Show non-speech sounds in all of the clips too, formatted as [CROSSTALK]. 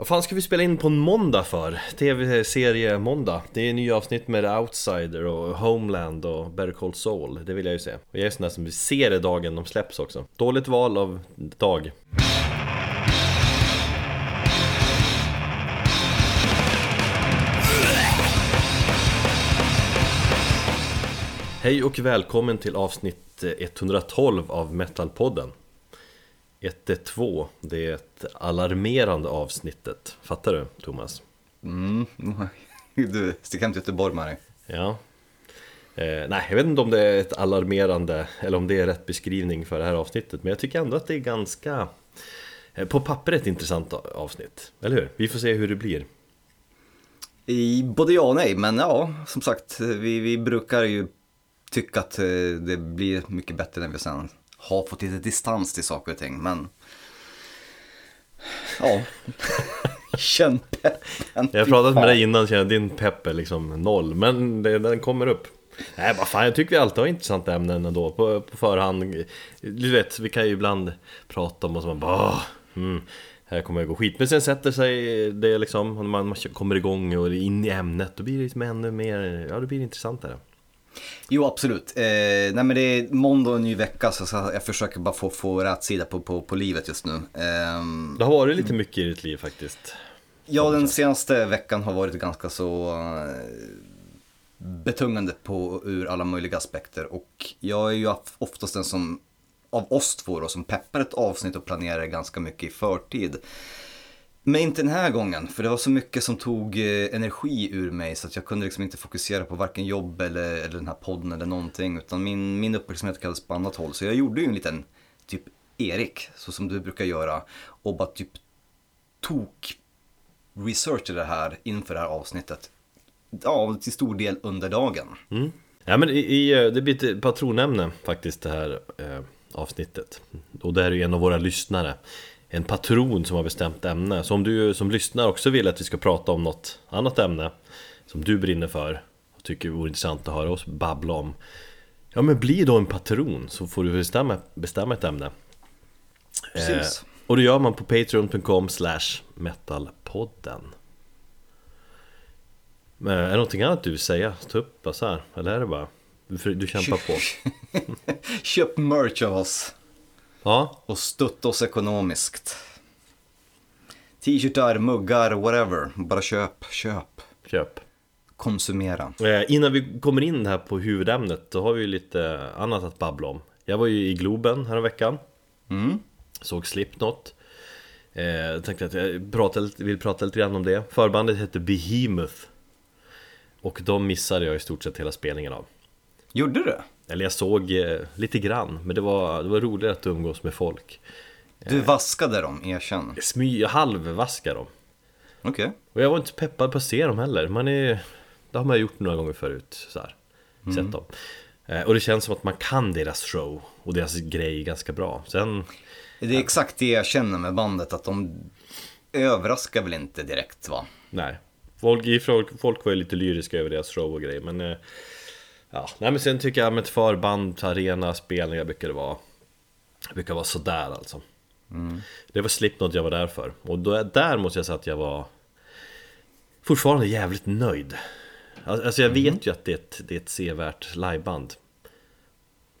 Vad fan ska vi spela in på en måndag för? TV-serie måndag. Det är nya avsnitt med The Outsider och Homeland och Better Call Saul. Det vill jag ju se. Och jag är sån där som vi ser det dagen de släpps också. Dåligt val av dag. Hej och välkommen till avsnitt 112 av Metalpodden. 112, det är ett alarmerande avsnittet. Fattar du Thomas? Mm, [LAUGHS] du, stick hem till Göteborg med dig Ja. Eh, Nej, jag vet inte om det är ett alarmerande eller om det är rätt beskrivning för det här avsnittet Men jag tycker ändå att det är ganska eh, På papper ett intressant avsnitt, eller hur? Vi får se hur det blir. I både ja och nej, men ja, som sagt, vi, vi brukar ju tycka att eh, det blir mycket bättre när vi sen har fått lite distans till saker och ting. Men ja, [LAUGHS] känn peppen. Jag har pratat med dig innan, känner din pepp är liksom noll. Men det, den kommer upp. Nej, vad fan, jag tycker vi alltid har intressanta ämnen ändå på, på förhand. Du vet, vi kan ju ibland prata om och så man bara mm, här kommer det gå skit. Men sen sätter sig det liksom, och man, man kommer igång och in i ämnet, då blir det liksom ännu mer, ja det blir intressantare. Jo, absolut. Eh, nej, men det är måndag och en ny vecka så jag försöker bara få, få rätt sida på, på, på livet just nu. Eh, det har varit lite mycket i ditt liv faktiskt. Ja, den senaste veckan har varit ganska så eh, betungande på, ur alla möjliga aspekter. Och jag är ju oftast den som, av oss två då, som peppar ett avsnitt och planerar ganska mycket i förtid. Men inte den här gången, för det var så mycket som tog eh, energi ur mig så att jag kunde liksom inte fokusera på varken jobb eller, eller den här podden eller någonting. Utan min, min uppmärksamhet kallades på annat håll. Så jag gjorde ju en liten, typ Erik, så som du brukar göra. Och bara typ tok researchade det här inför det här avsnittet. Ja, till stor del under dagen. Mm. Ja men i, i, eh, det blir ett patronämne faktiskt det här eh, avsnittet. Och det här är ju en av våra lyssnare en patron som har bestämt ämne. Så om du som lyssnar också vill att vi ska prata om något annat ämne som du brinner för och tycker vore intressant att höra oss babbla om Ja men bli då en patron så får du bestämma, bestämma ett ämne Precis eh, Och det gör man på patreon.com slash metalpodden Men är det någonting annat du vill säga? Ta upp så här, eller är det bara? Du, du kämpar på [LAUGHS] Köp merch av oss Ja. Och stötta oss ekonomiskt. T-shirtar, muggar, whatever. Bara köp, köp. Köp. Konsumera. Eh, innan vi kommer in här på huvudämnet, då har vi lite annat att babbla om. Jag var ju i Globen här veckan. Mm. Såg Slipknot. Eh, jag tänkte att jag pratade, vill prata lite grann om det. Förbandet hette Behemoth. Och de missade jag i stort sett hela spelningen av. Gjorde du? Eller jag såg eh, lite grann, men det var, det var roligare att umgås med folk. Du vaskade dem, erkänn. Smy, halvvaskade dem. Okej. Okay. Och jag var inte peppad på att se dem heller. Man är, det har man gjort några gånger förut så här, mm. Sett dem. Eh, Och det känns som att man kan deras show och deras grej ganska bra. Sen Det är exakt det jag känner med bandet, att de överraskar väl inte direkt va? Nej. Folk, folk, var ju lite lyriska över deras show och grejer men eh, Ja, nej men sen tycker jag med ett förband, arena, spelningar brukar det vara Brukar vara sådär alltså. Mm. Det var Slipknot jag var där för. Och då, där måste jag säga att jag var Fortfarande jävligt nöjd. Alltså jag vet mm. ju att det är ett, det är ett sevärt liveband.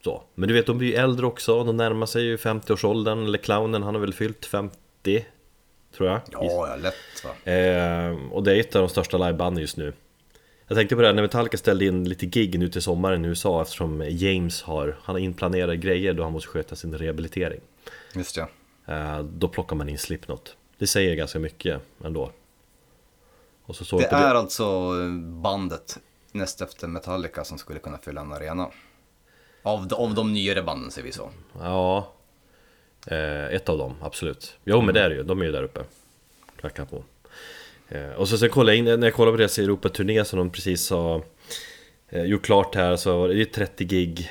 Så, men du vet de blir ju äldre också, de närmar sig ju 50-årsåldern Eller clownen, han har väl fyllt 50 Tror jag. Ja, ja lätt va? Eh, Och det är ett av de största livebanden just nu jag tänkte på det här när Metallica ställde in lite gig nu till sommaren i USA eftersom James har, han har inplanerade grejer då han måste sköta sin rehabilitering. Just ja. Eh, då plockar man in Slipknot. Det säger ganska mycket ändå. Så det är det. alltså bandet näst efter Metallica som skulle kunna fylla en arena. Av de, av de nyare banden säger vi så. Ja, eh, ett av dem, absolut. Jo men det är det ju, de är ju där uppe. Knackar på. Eh, och så sen kollade jag in, när jag kollade på deras Europa-turné som de precis har eh, gjort klart här så var det 30 gig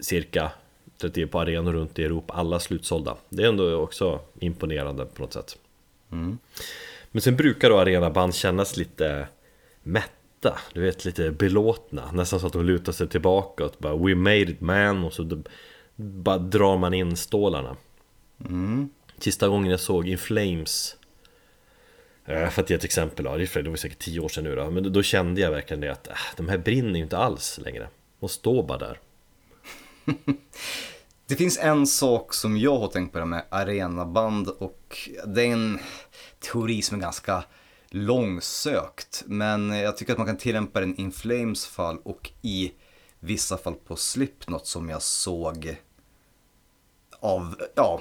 cirka. 30 på arenor runt i Europa, alla slutsålda. Det är ändå också imponerande på något sätt. Mm. Men sen brukar då arenaband kännas lite mätta, du vet lite belåtna. Nästan så att de lutar sig tillbaka och bara We made it man. Och så bara drar man in stålarna. Mm. Sista gången jag såg In Flames Eh, för att ge ett exempel då, det var säkert tio år sedan nu då, men då kände jag verkligen det att äh, de här brinner ju inte alls längre. De står bara där. [LAUGHS] Det finns en sak som jag har tänkt på det med arenaband och det är en teori som är ganska långsökt. Men jag tycker att man kan tillämpa den i In Flames fall och i vissa fall på Slipknot som jag såg av, ja,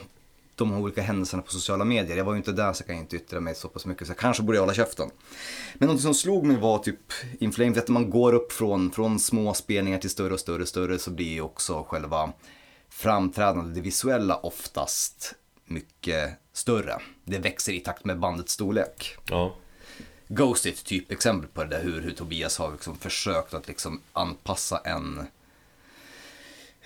de olika händelserna på sociala medier. Jag var ju inte där så jag kan inte yttra mig så pass mycket så jag kanske borde hålla käften. Men något som slog mig var typ In Flames, att när man går upp från, från små spelningar till större och större och större så blir ju också själva framträdandet, det visuella oftast mycket större. Det växer i takt med bandets storlek. Ja, Ghost är ett typexempel på det där hur, hur Tobias har liksom försökt att liksom anpassa en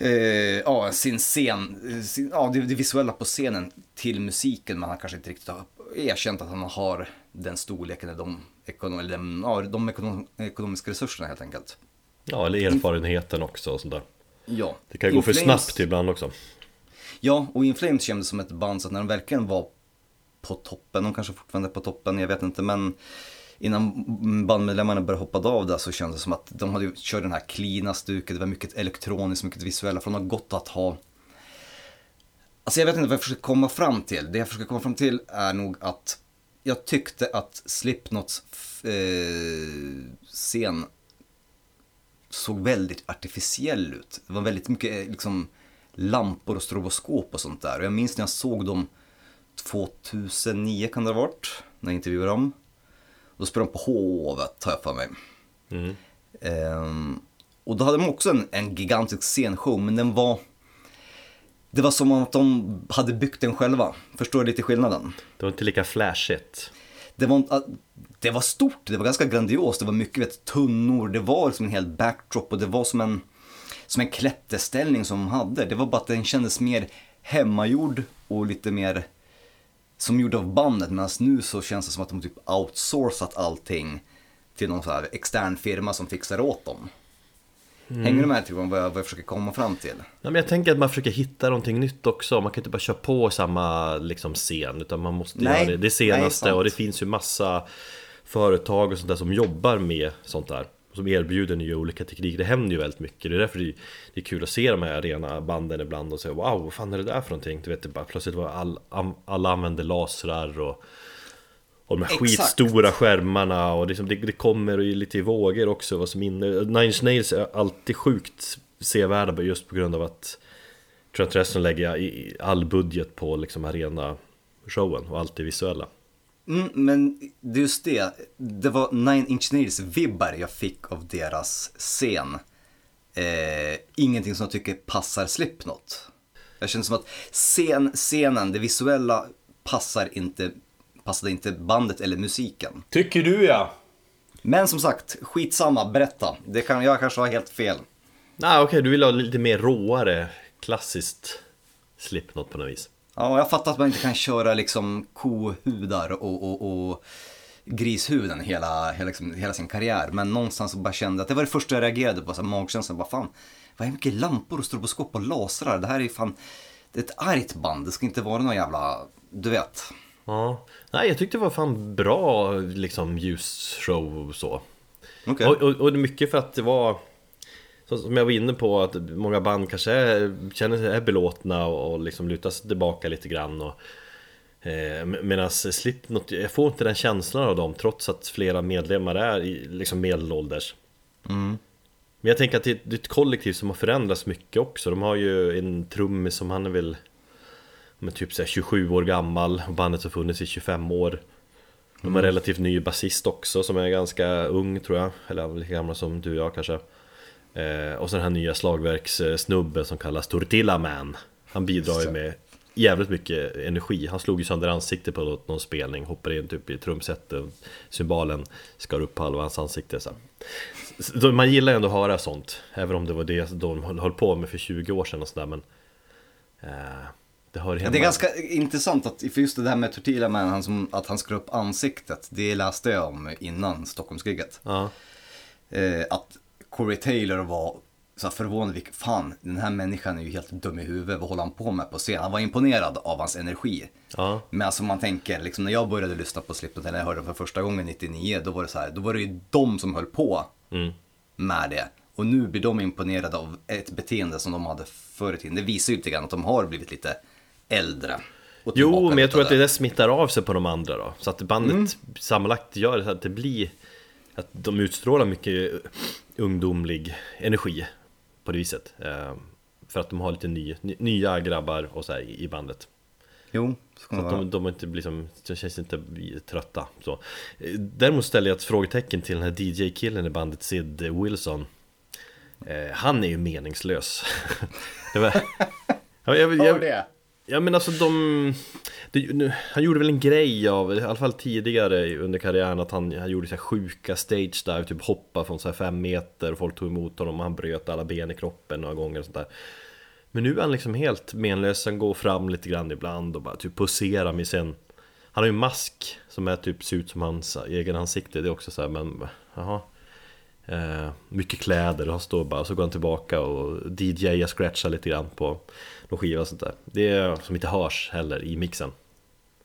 eh, ja, sin scen, sin, ja, det, det visuella på scenen till musiken men han kanske inte riktigt har erkänt att han har den storleken eller de, ekonom, eller den, ja, de ekonom, ekonomiska resurserna helt enkelt. ja eller erfarenheten också och sånt där. Ja. Det kan ju gå för snabbt ibland också. Ja, och In Flames kändes som ett band så att när de verkligen var på toppen, de kanske fortfarande är på toppen, jag vet inte, men innan bandmedlemmarna började hoppa av där så kändes det som att de hade kört den här cleana stuket, det var mycket elektroniskt, mycket visuella, för de har gått att ha Alltså jag vet inte vad jag försöker komma fram till. Det jag försöker komma fram till är nog att jag tyckte att Slipknots eh, scen såg väldigt artificiell ut. Det var väldigt mycket eh, liksom, lampor och stroboskop och sånt där. Och jag minns när jag såg dem 2009 kan det ha varit, när jag intervjuade dem. Då spelade de på Hovet, har jag för mig. Mm. Ehm, och då hade de också en, en gigantisk scenshow, men den var... Det var som att de hade byggt den själva. Förstår du lite skillnaden? Det var inte lika flashigt. Det var, ah, det var stort, det var ganska grandiost, det var mycket vet, tunnor, det var liksom en hel backdrop och det var som en, som en klätterställning som de hade. Det var bara att den kändes mer hemmagjord och lite mer som gjord av bandet. Medan nu så känns det som att de typ outsourcat allting till någon så här extern firma som fixar åt dem. Hänger du med till vad jag, vad jag försöker komma fram till? Ja, men jag tänker att man försöker hitta någonting nytt också. Man kan inte bara köra på samma liksom, scen. Utan man måste Nej, göra det, det nej, senaste. sant. och det finns ju massa företag och sånt där som jobbar med sånt där. Som erbjuder nya olika tekniker. Det händer ju väldigt mycket. Det är därför det, det är kul att se de här arena banden ibland och säga Wow, vad fan är det där för någonting? Du vet, det bara, plötsligt var all, am, alla använder lasrar och och de här Exakt. skitstora skärmarna och liksom det, det kommer lite i vågor också vad som inne Nine Inch Nails är alltid sjukt sevärda just på grund av att Trent Reznor lägger all budget på liksom arena showen och allt det visuella Mm, men det är just det, det var Nine Inch Nails vibbar jag fick av deras scen. Eh, ingenting som jag tycker passar Slipknot. Jag känner som att scen, scenen, det visuella passar inte, passade inte bandet eller musiken. Tycker du ja? Men som sagt, skitsamma, berätta. Det kan, jag kanske har helt fel. Nej okej, du vill ha lite mer råare klassiskt Slipknot på något vis Ja, jag fattar att man inte kan köra liksom kohudar och, och, och grishuden hela, hela, liksom, hela sin karriär. Men någonstans så bara kände att det var det första jag reagerade på, så magkänslan, vad fan, vad är mycket lampor och stroboskop och lasrar, det här är fan, det är ett argt band, det ska inte vara någon jävla, du vet. Ja, nej jag tyckte det var fan bra liksom ljusshow och så Okej. Och, och, och mycket för att det var så- Som jag var inne på att många band kanske är, känner sig är belåtna och, och liksom lutar sig tillbaka lite grann och eh, Medan Slipknot, jag får inte den känslan av dem trots att flera medlemmar är liksom medelålders. Mm. Men jag tänker att det är, ett- kollektiv som har förändrats mycket också. De har ju en trummis som han är väl men typ så här 27 år gammal och bandet har funnits i 25 år. De har en relativt ny basist också som är ganska ung tror jag. Eller lika gammal som du och jag kanske eh, Och så den här nya slagverkssnubben som kallas Tortilla Man. Han bidrar ju med jävligt mycket energi. Han slog ju sönder ansiktet på någon spelning. Hoppade in typ i trumsetet Symbalen skar upp halva hans ansikte så. så Man gillar ju ändå att höra sånt. Även om det var det de höll på med för 20 år sedan och sådär men eh, Det hör hemma Det är ganska intressant att, för just det där med Tortilla Man, han som, att han skar upp ansiktet, det läste jag om innan Stockholmsgigget. Ja, eh, att Corey Taylor var så förvånad, vilk- fan den här människan är ju helt dum i huvudet, vad håller han på med på scen? Han var imponerad av hans energi. Ja, Men alltså man tänker, liksom när jag började lyssna på Slipknot, eller jag hörde dem för första gången 99, då var det så här, då var det ju de som höll på mm. med det. Och nu blir de imponerade av ett beteende som de hade förr i tiden. Det visar ju lite grann att de har blivit lite äldre. Jo, men jag tror att det där smittar av sig på de andra då Så att bandet Mm. sammanlagt gör att det blir Att de utstrålar mycket ungdomlig energi På det viset eh, För att de har lite ny, ny, nya grabbar och så här i bandet Jo, så att de, de, inte blir som, de känns inte trötta så. Däremot ställer jag ett frågetecken till den här DJ-killen i bandet Sid Wilson eh, Han är ju meningslös [LAUGHS] det var, [LAUGHS] ja, jag, jag, det? Ja men alltså de... Det, nu, han gjorde väl en grej av, i alla fall tidigare under karriären att han, han gjorde så här sjuka stage dive, typ hoppa från så här fem meter och folk tog emot honom och han bröt alla ben i kroppen några gånger och sånt där. Men nu är han liksom helt menlös, han går fram lite grann ibland och bara typ poserar med sin... Han har ju en mask som är typ ser ut som hans egen ansikte, det är också så här, men jaha. Eh, mycket kläder och han står bara och så går han tillbaka och DJar, scratchar lite grann på någon skiva och sånt där. Det är som inte hörs heller i mixen.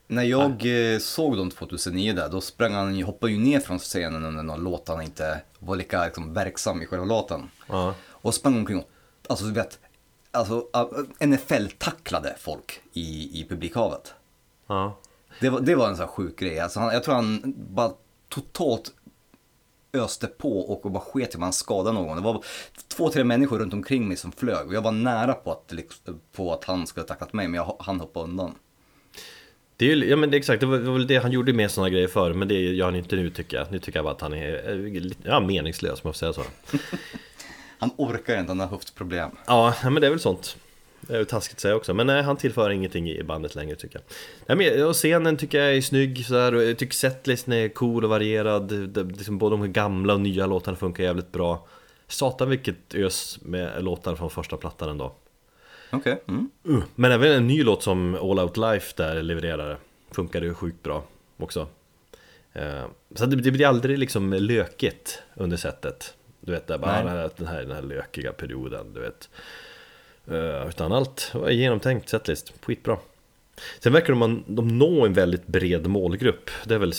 När jag eh, såg dem 2009 där, då sprang han ju, hoppade ju ner från scenen under någon låt han inte var lika liksom, verksam i själva låten. Ja, Och sprang omkring och, alltså du vet, alltså NFL-tacklade folk i, i publikhavet. ja. Det var, det var en sån här sjuk grej. Alltså han, jag tror han bara totalt öste på och bara sket i om han skadade någon. Det var två, tre människor runt omkring mig som flög och jag var nära på att, på att han skulle ha tacklat mig, men jag, han hoppade undan. Det är ju, ja men det är exakt, det var, väl det han gjorde med sådana grejer förr Men det gör han inte nu tycker jag Nu tycker jag bara att han är, lite- ja, meningslös om jag får säga så [LAUGHS] Han orkar inte, han har höftproblem. Ja, men det är väl sånt Det är väl taskigt att säga också. Men nej, han tillför ingenting i bandet längre tycker jag. Nej, men, Och scenen tycker jag är snygg så här, och Jag tycker setlisten är cool och varierad. Det, liksom, Både de gamla och nya låtarna funkar jävligt bra. Satan vilket ös med låtar från första plattan ändå. Okej. Mm. Uh, Men även en ny låt som All Out Life där levererade Funkade ju sjukt bra också. Eh, Så det, det blir aldrig liksom lökigt under setet. Du vet, där bara den här, den här lökiga perioden, du vet. Eh, Utan allt var genomtänkt setlist, skitbra. Sen verkar de, man- de nå en väldigt bred målgrupp. Det är väl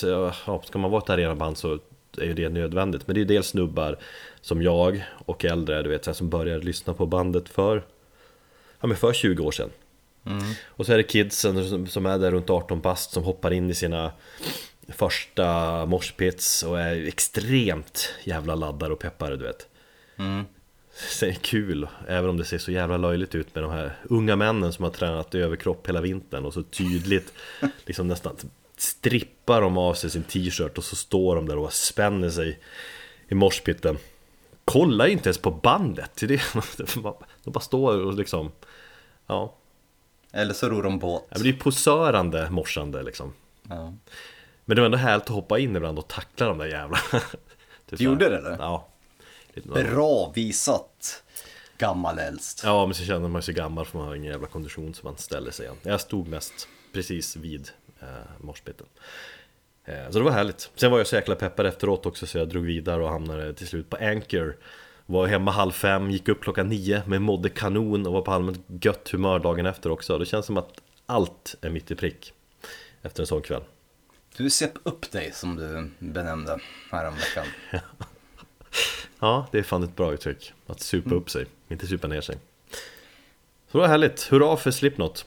ja, ska man vara ett arenaband så är ju det nödvändigt. Men det är dels snubbar som jag och äldre, du vet, så här, som började lyssna på bandet för Ja men för 20 år sedan. Och så är det kidsen som- är där runt 18 bast som hoppar in i sina första moshpits och är extremt jävla laddade och peppade du vet. Mm. Är kul, även om det ser så jävla löjligt ut med de här unga männen som har tränat i överkropp hela vintern och så tydligt [LAUGHS] liksom nästan strippar de av sig sin t-shirt och så står de där och spänner sig i morspitten Kollar ju inte ens på bandet, de bara står och liksom Ja, Eller så ror de båt. Ja, det är posörande morsande liksom. Ja. Men det var ändå härligt att hoppa in ibland och tackla de där jävlarna. [LAUGHS] Typ Du gjorde det, eller? Ja Bra visat, gammal äldst. Ja men så känner man sig gammal för man har ingen jävla kondition så man ställer sig igen. Jag stod mest precis vid eh, morspitten. Eh, Så det var härligt. Sen var jag så jäkla peppad efteråt också så jag drog vidare och hamnade till slut på Anchor. Var hemma halv fem, gick upp klockan nio med mådde kanon och var på allmänt gött humör dagen efter också. Det känns som att allt är mitt i prick Efter en sån kväll. Du sep upp dig som du benämnde häromveckan. [LAUGHS] Ja, det är fan ett bra uttryck. Att supa upp sig, inte supa ner sig. Så det var härligt, hurra för Slipknot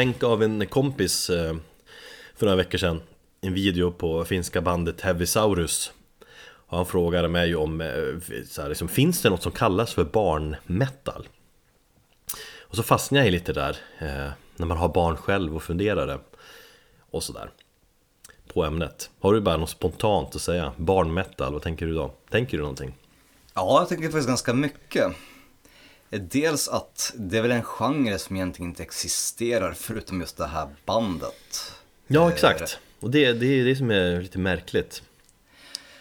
länk av en kompis eh, för några veckor sedan En video på finska bandet Heavisaurus Och han frågade mig om, eh, så här, liksom, finns det något som kallas för barnmetal? Och så fastnade jag i lite där eh, När man har barn själv och funderade Och sådär På ämnet Har du bara något spontant att säga? Barnmetal, vad tänker du då? Tänker du någonting? Ja, jag tänker faktiskt ganska mycket. Dels att det är väl en genre som egentligen inte existerar förutom just det här bandet. Ja, exakt Och det, det är det som är lite märkligt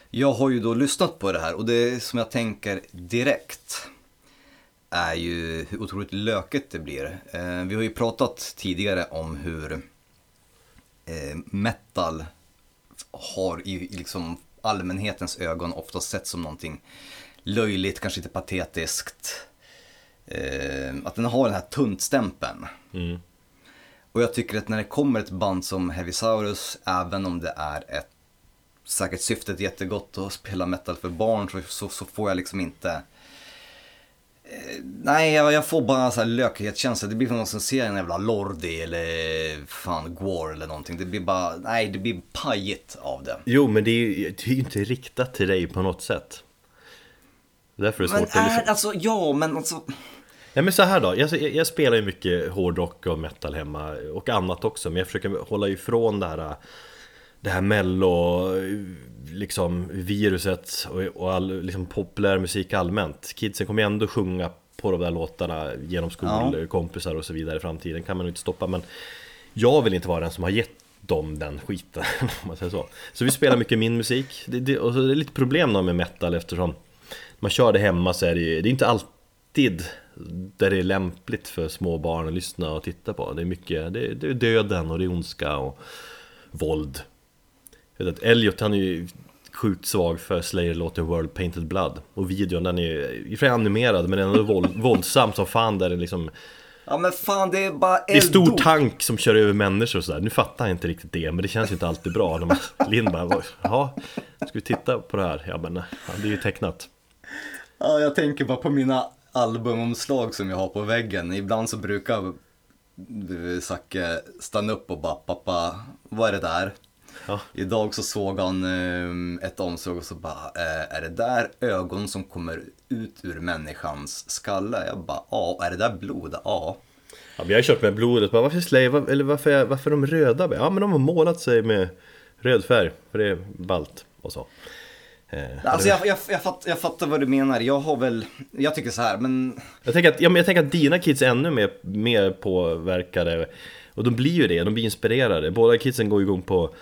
Jag har ju då lyssnat på det här och det som jag tänker direkt är ju hur otroligt löket det blir. Eh, vi har ju pratat tidigare om hur eh, metal har i i liksom allmänhetens ögon ofta sett som någonting löjligt, kanske lite patetiskt. Eh, att den har den här tuntstämpeln. mm. Och jag tycker att när det kommer ett band som Heavisaurus, även om det är ett säkert syftet jättegott att spela metal för barn så, så, så får jag liksom inte eh, Nej, jag, jag får bara så här lökighetskänsla. Det blir som någon som ser en jävla Lordi eller fan Gwar eller någonting. Det blir bara, nej det blir pajigt av det. Jo, men det är ju det är ju inte riktat till dig på något sätt. Därför är det Men svårt att liksom... är, alltså ja, men alltså. Ja men så här då, jag, jag spelar ju mycket hårdrock och metal hemma och annat också Men jag försöker hålla ifrån det här Det här mello, liksom viruset och, och all liksom populär musik allmänt. Kidsen kommer ju ändå sjunga på de där låtarna genom skolkompisar och så vidare i framtiden kan man ju inte stoppa men Jag vill inte vara den som har gett dem den skiten [LAUGHS] om man säger så. Så vi spelar mycket min musik. Det, det, och så är det lite problem då med metal eftersom man kör det hemma så är det ju, det är inte alltid där det är lämpligt för små barn att lyssna och titta på. Det är mycket, det är, det är döden och det är ondska och våld. Jag vet att Elliot han är ju sjukt svag för Slayer-låten World Painted Blood. Och videon den är och för animerad men ändå våld, [LAUGHS] våldsam som fan där det liksom Ja men fan det är bara Det är stor tank som kör över människor och sådär. Nu fattar jag inte riktigt det men det känns ju inte alltid bra. När man, [LAUGHS] Linn bara, jaha, ska vi titta på det här? Ja men ja, det är ju tecknat. Ja, jag tänker bara på mina albumomslag som jag har på väggen. Ibland så brukar Zacke stanna upp och bara pappa, vad är det där? Ja. Idag så såg han eh, ett omslag och så bara, eh, är det där ögon som kommer ut ur människans skalle? Jag bara, ja, är det där blod? Ja. Ja, men jag har kört med blodet, bara, varför var- eller varför, varför är de röda? Ja men de har målat sig med röd färg, för det är ballt och så. Eh, Alltså jag, jag, jag, fatt, jag fattar vad du menar. Jag har väl, jag tycker så här, men Jag tänker att, ja, men jag tänker att dina kids är ännu mer, mer påverkade Och de blir ju det, de blir inspirerade Båda kidsen går igång på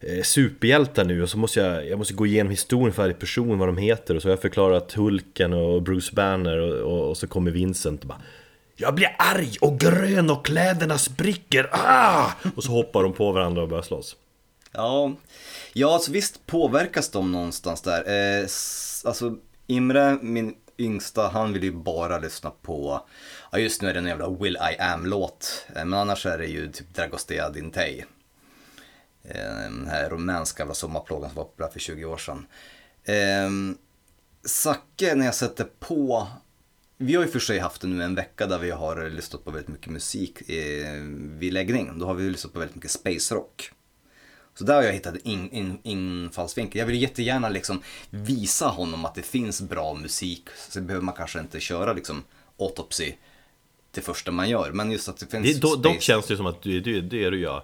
eh, superhjältar nu och så måste jag, jag måste gå igenom historien för varje person, vad de heter och så har jag förklarat Hulken och Bruce Banner och, och, och så kommer Vincent och bara Jag blir arg och grön och kläderna spricker, ah! Och så hoppar de på varandra och börjar slåss Ja, ja alltså visst påverkas de någonstans där. Eh, alltså Imre, min yngsta, han vill ju bara lyssna på, ja just nu är det en jävla Will I Am-låt. Eh, men annars är det ju typ Dragostea Dintei. Eh, den här rumänska jävla sommarplågan som var populär för 20 år sedan. Eh, Zacke, när jag sätter på vi har ju för sig haft det nu en vecka där vi har lyssnat på väldigt mycket musik eh, vid läggning. Då har vi lyssnat på väldigt mycket space rock. Så där har jag hittat in, in, infallsvinkel. Jag vill jättegärna liksom visa honom att det finns bra musik. Så behöver man kanske inte köra liksom autopsy det första man gör. Men just att det finns det, do, Dock känns det som att det, det, det är du gör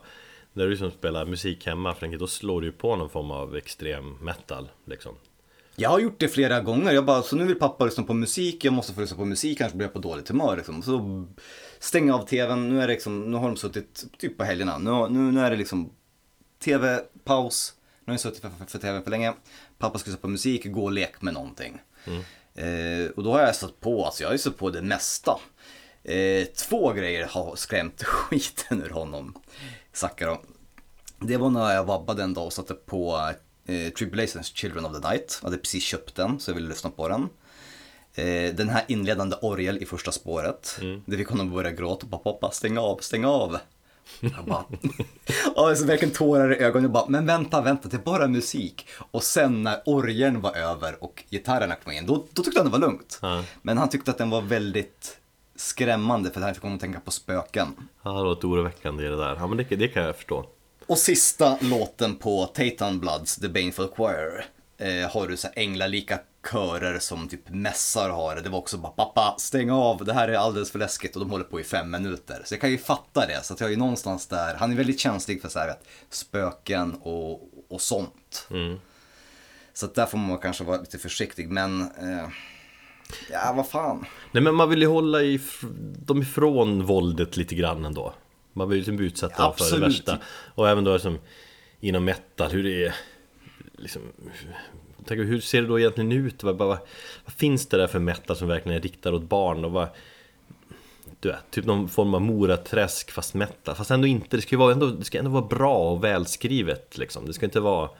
När du som spelar musik hemma Frankie, då slår du ju på någon form av extrem metal liksom Jag har gjort det flera gånger. Jag bara, så nu vill pappa lyssna på musik. Jag måste få lyssna på musik, annars blir jag på dåligt humör. Liksom. Så stäng av tvn. Nu, är det liksom, nu har de suttit typ på helgerna. Nu, nu, nu är det liksom tv-paus. Nu har jag suttit för, för, för tvn för länge. Pappa ska lyssna på musik, gå och lek med någonting. Eh, och då har jag stött på, alltså jag har ju stött på det mesta. Eh, två grejer har skrämt [LAUGHS] skiten ur honom, Zacka då. Det var när jag vabbade en dag och satte på eh, Tribulations Children of the Night. Jag hade precis köpt den så jag ville lyssna på den. Eh, den här inledande orgel i första spåret. Det fick honom att börja gråta. Bara, pappa, stäng av, stäng av. Jag bara, ja, så verkligen tårar i ögonen. Jag bara, men vänta, vänta, det är bara musik. Och sen när orgeln var över och gitarrerna kom in, då, då tyckte han det var lugnt. Ja. Men han tyckte att den var väldigt skrämmande för det här fick honom att tänka på spöken. Ja, det låter oroväckande i det där. Ja, men det, det kan jag förstå. Och sista låten på Tayton Bloods The Baneful Choir eh, har du så änglalika körer som typ mässar har? Det. Det var också bara pappa stäng av, det här är alldeles för läskigt. Och de håller på i fem minuter. Så jag kan ju fatta det, så att jag är ju någonstans där, han är väldigt känslig för så här, vet, spöken och, och sånt. Så att där får man kanske vara lite försiktig, men eh, ja vad fan. Nej men man vill ju hålla if- dem ifrån våldet lite grann ändå. Man vill ju liksom bli utsatta för det värsta. Och även då som inom metal, hur det är liksom, Hur ser det då egentligen ut? Vad, vad, vad finns det där för metal som verkligen är riktad åt barn? Och vad, du vet, typ någon form av moraträsk fast metal Fast ändå inte, det ska ju vara, ändå, det ska ändå vara bra och välskrivet liksom Det ska inte vara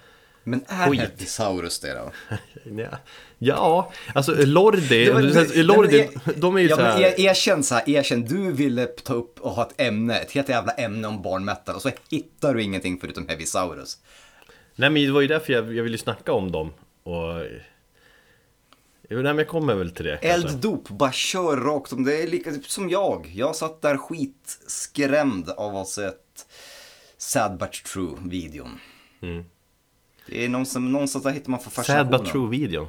Men är Skit. Heavisaurus det då? [LAUGHS] Ja, ja alltså Lordi, var- Lordi, Lordi de är ju ja, så men här, er, erkänn så här, erkänn, du ville ta upp och ha ett ämne, ett helt jävla ämne om barnmetal och så hittar du ingenting förutom Heavisaurus. Nej men det var ju därför jag, jag ville snacka om dem och... Jo, nej men jag kommer väl till det. Elddop, bara kör rakt om. Det är lika typ som jag. Jag satt där skitskrämd av att ha sett Sad But True-videon. Det är någonstans, någonstans där hittar man för Sad fascinationen. but true-videon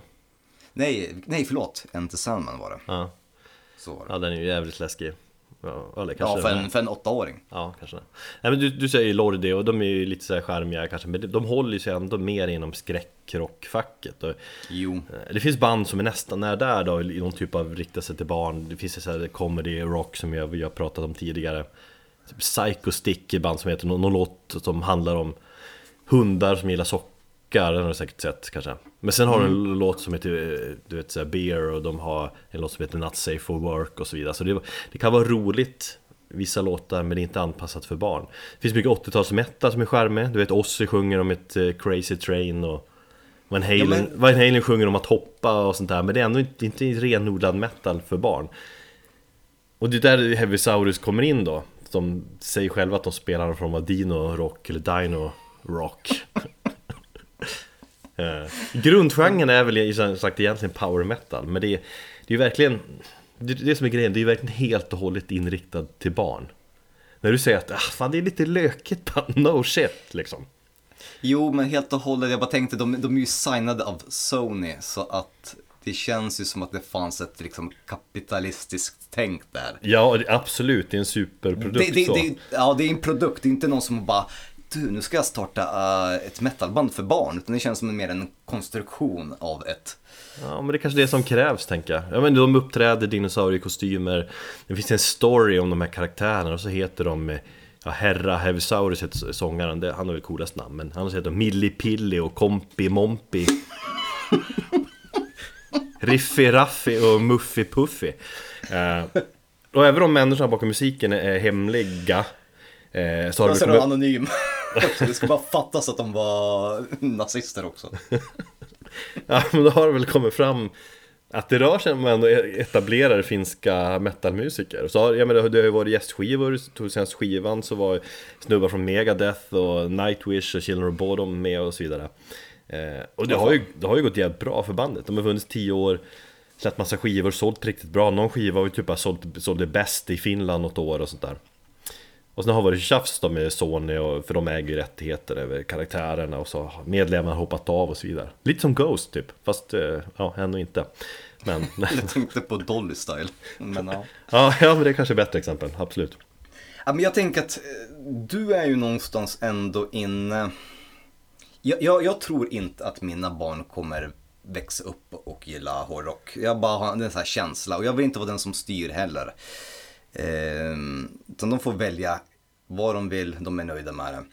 Nej, nej förlåt. Enter Sandman var det. ja. Så var det. ja, den är ju jävligt läskig Ja, eller Ja, kanske för den är. en, för en åttaåring. Ja, kanske det. Nej men du, du säger Lordi och de är ju lite så här charmiga kanske Men de håller sig ändå mer inom skräckrockfacket och, Jo. eh, Det finns band som är nästan när där då i någon typ av riktar sig till barn Det finns så här comedy rock som jag, har pratat om tidigare typ Psycho Stick är band som heter någon, någon låt som handlar om hundar som gillar sockar, den har du säkert sett kanske. Men sen har du en låt som heter, du vet såhär Beer och de har en låt som heter Not Safe for Work och så vidare. Så det, det kan vara roligt Vissa låtar men det är inte anpassat för barn. Det finns mycket 80-talsmetal som är charmig. Du vet Ozzy sjunger om ett eh, Crazy Train och Van Halen, Ja, men- Van Halen sjunger om att hoppa och sånt där Men det är ändå inte, inte renodlad metal för barn. Och det är där Heavisaurus kommer in då De säger själva att de spelar någon form av Dino Rock eller Dino Rock Eh, Grundgenren är väl som sagt egentligen power metal Men det är, det är ju verkligen det, det som är grejen, det är ju verkligen helt och hållet inriktad till barn När du säger att ah, fan, det är lite lökigt, [LAUGHS] no shit liksom Jo, men helt och hållet. Jag bara tänkte, de, de är ju signade av Sony så att det känns ju som att det fanns ett liksom kapitalistiskt tänk där. Ja, absolut, det är en superprodukt Det, det, så det, ja, det är en produkt, det är inte någon som bara du, nu ska jag starta uh, ett metalband för barn. Utan det känns som mer en konstruktion av ett... Ja men det är kanske det som krävs tänker jag. jag menar, de uppträder dinosauriekostymer Det finns en story om de här karaktärerna och så heter de eh, Ja, Herra Heavisaurus heter sångaren, det, han har väl coolast namn Men han heter de Millipilli och Kompi Mompi [LAUGHS] Riffi Raffi och Muffi Puffy eh, Och även om människorna bakom musiken är hemliga eh, Så har det ser kommit- anonym. [LAUGHS] [LAUGHS] Det ska bara fattas att de var nazister också. [LAUGHS] Ja, men då har det väl kommit fram att det rör sig om ändå etablerade finska metalmusiker. Så har, jag menar, det har ju varit gästskivor, tog senast skivan så var snubbar från Megadeth och Nightwish och Children of Bodom med och så vidare. Eh, och det har, ju, det har ju gått jävligt bra för bandet. De har funnits tio år, släppt massa skivor, sålt riktigt bra. Någon skiva har ju typ bara sålt, sålde bäst i Finland något år och sånt där. Och sen har det varit tjafs då med Sony, och, för de äger ju rättigheter över karaktärerna och så har medlemmarna hoppat av och så vidare. Lite som Ghost typ, fast eh, ja, ändå inte. Men, [LAUGHS] Jag tänkte på Dolly Style. Men, ja. [LAUGHS] ja, ja, men det är kanske bättre exempel, absolut. Ja, men jag tänker att eh, du är ju någonstans ändå inne... Jag, jag, jag tror inte att mina barn kommer växa upp och gilla hårdrock. Jag bara har en sån här känsla och jag vill inte vara den som styr heller. Ehm, utan de får välja vad de vill, de är nöjda med det.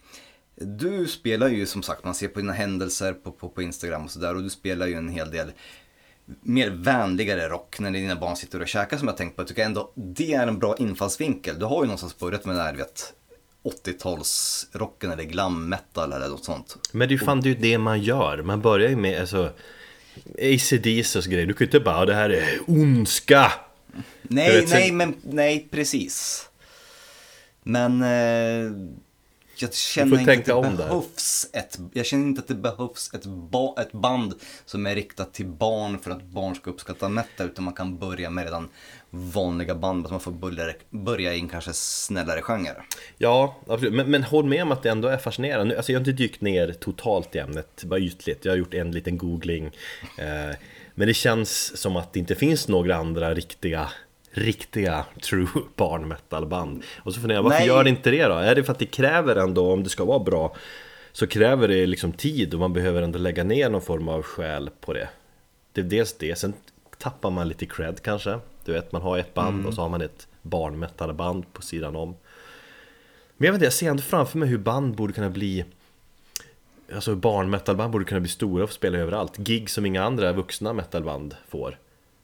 Du spelar ju som sagt, man ser på dina händelser på, på, på Instagram och sådär och du spelar ju en hel del mer vänligare rock när dina barn sitter och käkar som jag tänkt på. Jag tycker ändå det är en bra infallsvinkel. Du har ju någonstans börjat med den här, vet 80-talsrocken eller glam metal eller något sånt. Men det är ju fan det, är ju det man gör. Man börjar ju med alltså ACDC och grej. grejer. Du kan ju inte bara, det här är ondska. Nej, vet, nej, men nej, precis. Men eh, jag känner inte att det där. behövs ett, jag känner inte att det behövs ett, ba, ett band som är riktat till barn för att barn ska uppskatta metal utan man kan börja med redan vanliga band, att man får börja, börja i en kanske snällare genre. Ja, absolut. Men, men håll med om att det ändå är fascinerande. Alltså jag har inte dykt ner totalt i ämnet, bara ytligt. Jag har gjort en liten googling. Eh, men det känns som att det inte finns några andra riktiga Riktiga [LAUGHS] true barn metal band Och så funderar jag, varför Nej. gör det inte det då? Är det för att det kräver ändå, om det ska vara bra Så kräver det liksom tid och man behöver ändå lägga ner någon form av själ på det. Det är dels det, sen tappar man lite cred kanske. Du vet, man har ett band och så har man ett barnmetalband på sidan om. Men jag vet inte, jag ser ändå framför mig hur band borde kunna bli Alltså barnmetalband borde kunna bli stora och få spela överallt. Gig som inga andra vuxna metalband får.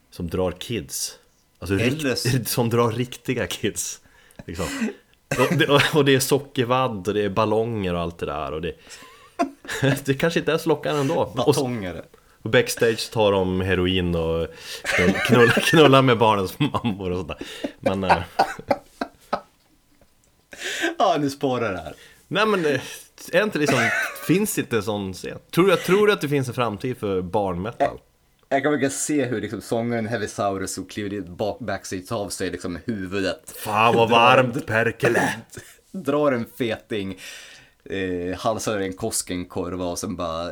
Som drar kids Alltså rikt, [LAUGHS] som drar riktiga kids liksom. och, det, och det är sockervadd och det är ballonger och allt det där och det [LAUGHS] Det kanske inte ens lockar ändå och, så- Batongare. och backstage tar de heroin och knull- knullar, [LAUGHS] knullar med barnens mammor och sådär Men eh, Ja, nu spårar det här. Nej men eh, är inte liksom, finns inte en sån scen? Tror jag tror du att det finns en framtid för barnmetal? Jag kan verkligen se hur liksom sångaren Heavy Saurus som kliver bak backstage av sig liksom med huvudet. Fan vad varmt Perkele! [CLEARS THROAT] Drar en feting, eh, halsar en Koskenkorva och sen bara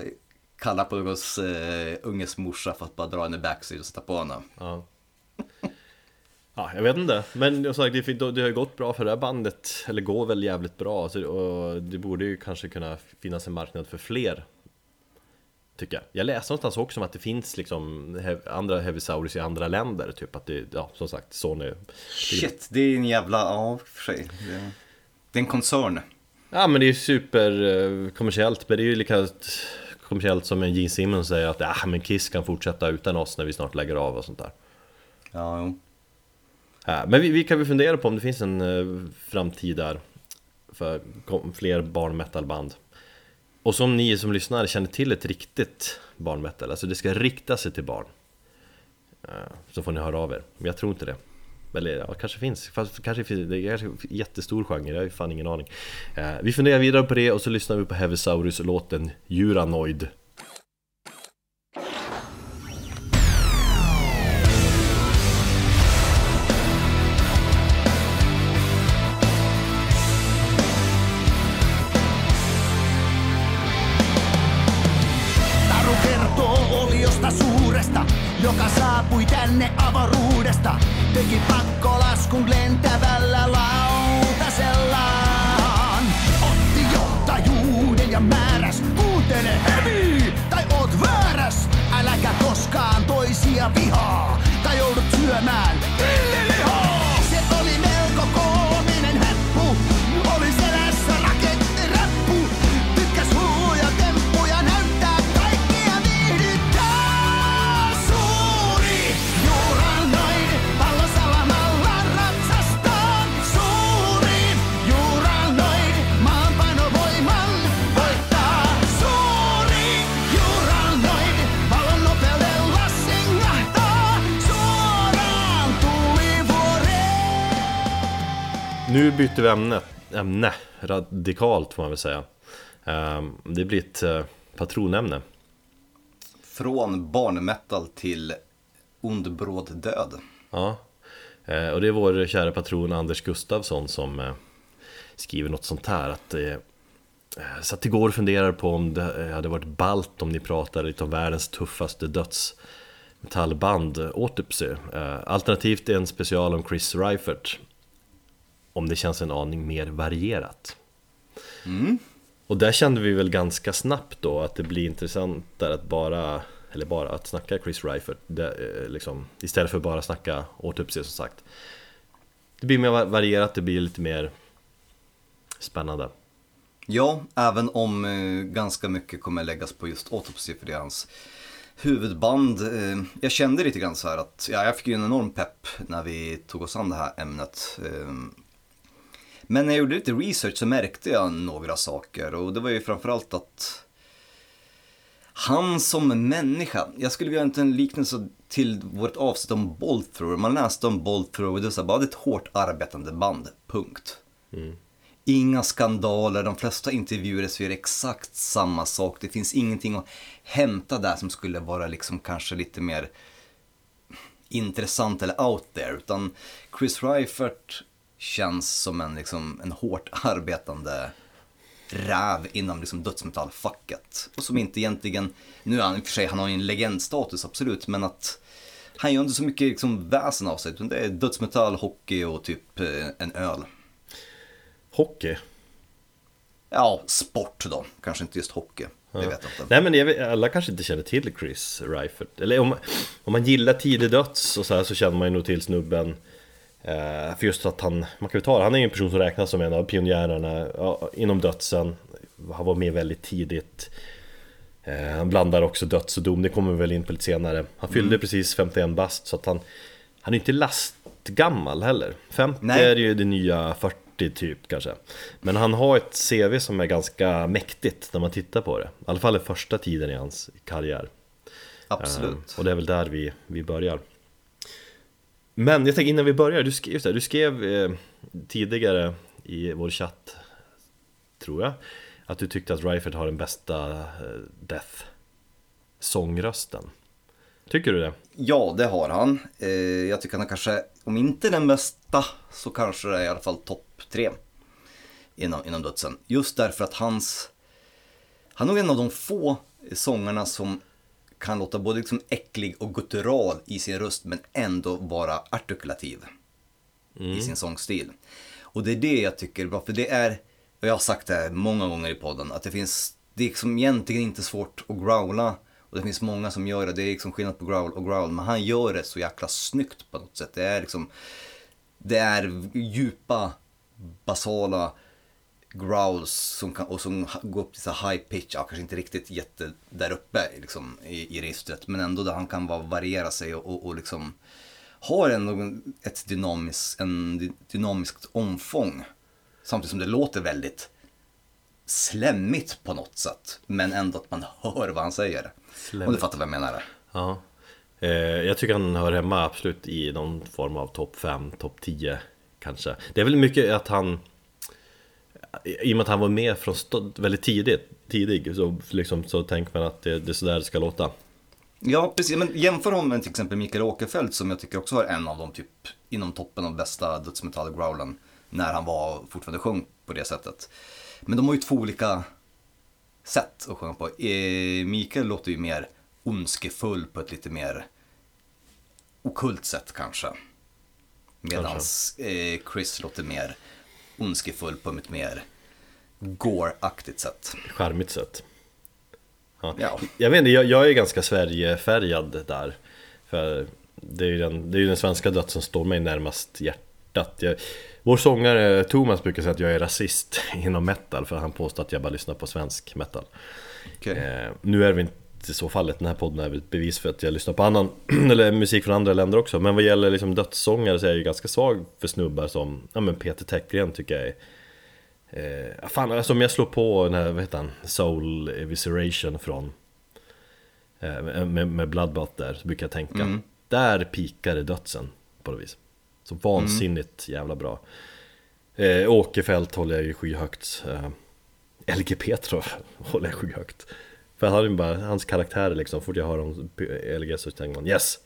kallar på någons eh, unges morsa för att bara dra henne backstage och sätta på henne. Ja. ja, jag vet inte. Men jag sagt, det, det har ju gått bra för det här bandet, eller går väl jävligt bra. Så, och det borde ju kanske kunna finnas en marknad för fler. Tycker jag. Jag läste någonstans också om att det finns liksom andra Heavy Saurus i andra länder. Typ att det, ja som sagt, Sony. Shit, det är en jävla, ja för sig. Det, är en koncern. Ja men det är ju super eh, men det är ju lika kommersiellt som en Gene Simmons säger att ah, men Kiss kan fortsätta utan oss när vi snart lägger av och sånt där. Ja, jo. Ja, men vi, vi kan väl fundera på om det finns en eh, framtid där för fler barnmetalband. Och som ni som lyssnar känner till ett riktigt barnmetal, alltså det ska rikta sig till barn. Eh, så får ni höra av er, men jag tror inte det. Eller ja, kanske finns, fast kanske finns, det är kanske en jättestor genre, jag har ju fan ingen aning. Eh, vi funderar vidare på det och så lyssnar vi på Heavysaurus-låten Juranoid. Byter vi ämne, ämne radikalt får man väl säga. Eh, Det blir ett eh, patronämne. Från barnmetal till ond bråd död. Ja, eh, och det är vår kära patron Anders Gustafsson som eh, skriver något sånt här att eh, Satt igår och funderade på om det hade varit balt om ni pratade lite om världens tuffaste dödsmetallband, Autopsy Alternativt en special om Chris Reifert Om det känns en aning mer varierat Och där kände vi väl ganska snabbt då att det blir intressantare att bara Eller bara att snacka Chris Reifert det, eh, liksom, Istället för bara snacka Autopsy som sagt Det blir mer va- varierat, det blir lite mer Spännande Ja, även om eh, ganska mycket kommer läggas på just Autopsy för det är hans huvudband. Eh, jag kände lite grann så här att, ja, jag fick ju en enorm pepp när vi tog oss an det här ämnet. Eh, Men när jag gjorde lite research så märkte jag några saker och det var ju framförallt att han som människa, jag skulle vilja göra en liknelse till vårt avsnitt om Bolt Thrower. Man läste om Bolt Thrower och det var så bara det är ett hårt arbetande band, punkt. Inga skandaler, de flesta intervjuer säger exakt samma sak. Det finns ingenting att hämta där som skulle vara liksom kanske lite mer intressant eller out there. Utan Chris Reifert känns som en, liksom, en hårt arbetande räv inom liksom dödsmetallfacket. Och som inte egentligen, nu är han i och för sig, han har ju en legendstatus absolut, men att han gör inte så mycket liksom väsen av sig, utan det är dödsmetall, hockey och typ eh, en öl. Hockey? Ja, sport då, kanske inte just hockey. Det vet jag inte. Nej men jag vet, alla kanske inte känner till Chris Reifert Eller om, om man gillar tidig döds och så här så känner man ju nog till snubben För just att han, man kan ju ta det, han är ju en person som räknas som en av pionjärerna inom dödsen. Han var med väldigt tidigt. Eh, Han blandar också döds och dom, det kommer vi väl in på lite senare. Han fyllde precis 51 bast så att han Han är inte lastgammal heller. 50 Nej. är ju det nya 40 typ kanske. Men han har ett CV som är ganska mäktigt när man tittar på det. I alla fall den första tiden i hans karriär. Absolut. Eh, Och det är väl där vi, vi börjar men jag tänker innan vi börjar, du skrev, just det, du skrev eh, tidigare i vår chatt Tror jag Att du tyckte att Reifert har den bästa eh, Death Sångrösten Tycker du det? Ja, det har han. Eh, jag tycker han är kanske, om inte den bästa, så kanske det är i alla fall topp tre inom, inom dödsen. Just därför att hans, han är nog en av de få sångarna som kan låta både liksom äcklig och guttural i sin röst men ändå vara artikulativ i sin sångstil. Och det är det jag tycker är bra, för det är, och jag har sagt det här många gånger i podden, att det finns, det är liksom egentligen inte svårt att growla och det finns många som gör det, det är liksom skillnad på growl och growl, men han gör det så jäkla snyggt på något sätt. Det är liksom, det är djupa, basala growls som kan, och som går upp till så high pitch, ja, kanske inte riktigt jätte där uppe liksom, i, i registret, men ändå där han kan vara, variera sig och, och, och liksom har ändå ett dynamiskt, en dy- dynamiskt omfång. Samtidigt som det låter väldigt slemmigt på något sätt, men ändå att man hör vad han säger. Om du Slemmigt. fattar vad jag menar. Ja eh, Jag tycker han hör hemma absolut i någon form av topp 5, topp 10 kanske Det är väl mycket att han I och med att han var med från väldigt tidigt Tidig så, liksom, så tänker man att det, det är sådär det ska låta Ja, precis. Men jämför honom med till exempel Mikael Åkerfeldt som jag tycker också har en av de typ inom toppen av bästa dödsmetall-growlen när han var fortfarande sjöng på det sättet. Men de har ju två olika sätt att sjunga på. Eh, Mikael låter ju mer ondskefull på ett lite mer okult sätt kanske. Medan eh, Chris låter mer ondskefull på ett mer gore-aktigt sätt. Charmigt sätt ja. Ja. Jag vet inte, jag, jag är ganska Sverigefärgad där För det är ju den, det är den svenska död som står mig närmast hjärtat jag, Vår sångare Thomas brukar säga att jag är rasist [LAUGHS] inom metal För han påstår att jag bara lyssnar på svensk metal Okej. Eh, nu är det inte så fallet, den här podden är väl ett bevis för att jag lyssnar på annan, [CLEARS THROAT] eller musik från andra länder också. Men vad gäller liksom dödssångare så är jag ju ganska svag för snubbar som, ja men Peter Täckgren tycker jag är eh, Fan, alltså om jag slår på den här, vad heter han, Soul Evisceration från eh, med, med Bloodbath där, så brukar jag tänka Där pikar det dödsen på något vis. Så vansinnigt jävla bra. Eh, Åkerfeldt håller jag ju skyhögt eh, LG Petrov [LAUGHS] håller jag skyhögt För han är bara, hans karaktär är liksom, fort jag hör om LG så tänker man yes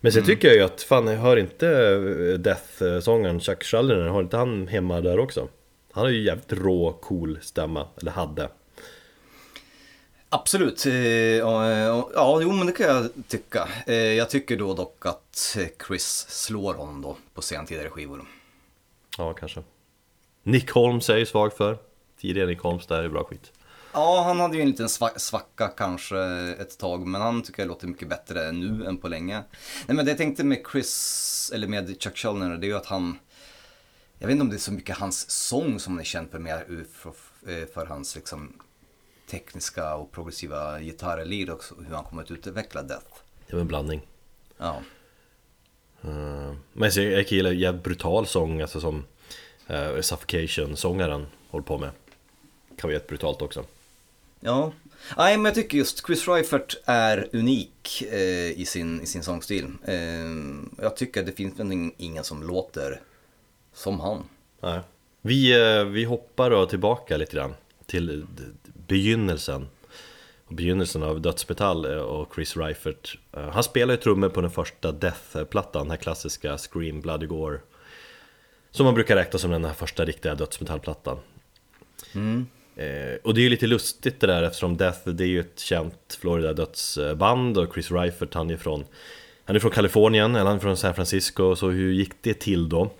Men sen tycker jag ju att, fan jag hör inte eh, Death-sångaren Chuck Schuldiner, har inte han hemma där också? Han har ju jävligt rå, cool stämma, eller hade Absolut. Eh, eh, ja, jo men det kan jag tycka. Jag tycker då dock att Chris slår honom då på sentidigare skivor. Ja, kanske Nick Holmes är ju svag för Tidigare Nick Holmes, där är bra skit Ja, han hade ju en liten sva- svacka kanske ett tag, men han tycker jag låter mycket bättre nu än på länge. Nej men det jag tänkte med Chris, eller med Chuck Schuldiner, det är ju att han, jag vet inte om det är så mycket hans sång som han är känd för, mer för, eh, för hans liksom tekniska och progressiva gitarrlead också, hur han kommer att utveckla Death. Det var en blandning. Ja, Eh, Men jag jag gillar jävligt brutal sång, alltså som uh, Suffocation-sångaren håller på med. Kan vara jävligt brutalt också. Ja. Nej, men jag tycker just Chris Reifert är unik eh, i, sin, i sin sångstil. Eh, jag tycker det finns ingen som låter som han. Nej. Vi, eh, vi hoppar då tillbaka lite grann till d- begynnelsen. Begynnelsen av dödsmetall eh, och Chris Reifert. Eh, Han spelar ju trummor på den första Death-plattan, den här klassiska Scream Bloody Gore. Som man brukar räkna som den här första riktiga dödsmetallplattan. Eh, och det är ju lite lustigt det där eftersom Death, det är ju ett känt Florida dödsband och Chris Reifert han är från Han är från Kalifornien, eller han är från San Francisco, så hur gick det till då?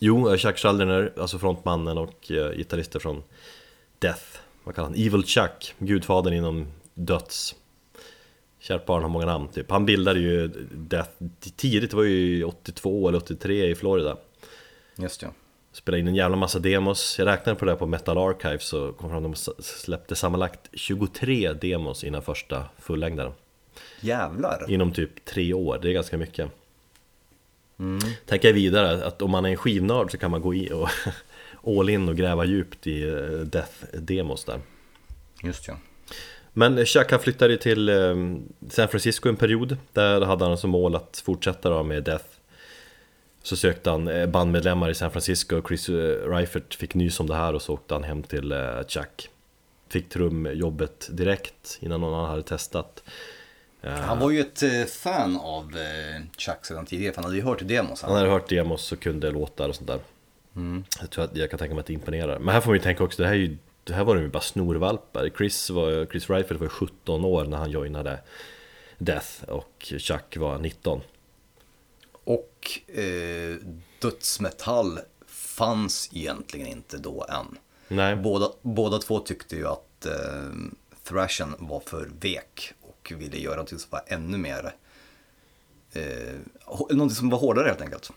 Jo, eh, Chuck Schuldiner, alltså frontmannen och eh, gitarristen från Death Vad kallar han? Evil Chuck, gudfadern inom döds Kärt barn har många namn typ Han bildade ju Death tidigt, det var ju 82 eller 83 i Florida Just det. Spelade in en jävla massa demos. Jag räknade på det på Metal Archive så kom fram att de släppte sammanlagt 23 demos innan första fullängdaren. Jävlar. Inom typ tre år, det är ganska mycket. Tänker jag vidare att om man är en skivnörd så kan man gå i och [LAUGHS] all in och gräva djupt i eh, Death-demos där. Just ja. Men Chuck han flyttade till eh, San Francisco en period. Där hade han som mål att fortsätta då med Death Så sökte han eh, bandmedlemmar i San Francisco. Och Chris eh, Reifert fick nys om det här och så åkte han hem till eh, Chuck. Fick trumjobbet direkt innan någon annan hade testat. Han var ju ett fan av Chuck sedan tidigare, för han hade ju hört demos. Han hade hört demos och kunde låtar och sånt där. Jag tror att jag kan tänka mig att det imponerar. Men här får man ju tänka också, det här, är ju, det här var de ju bara snorvalpar. Chris, var, Chris Reifert var 17 år när han joinade Death och Chuck var 19 Och eh, dödsmetall fanns egentligen inte då än. Nej, Båda, båda två tyckte ju att eh, thrashen var för vek och ville göra någonting som var ännu mer, eh, någonting som var hårdare helt enkelt.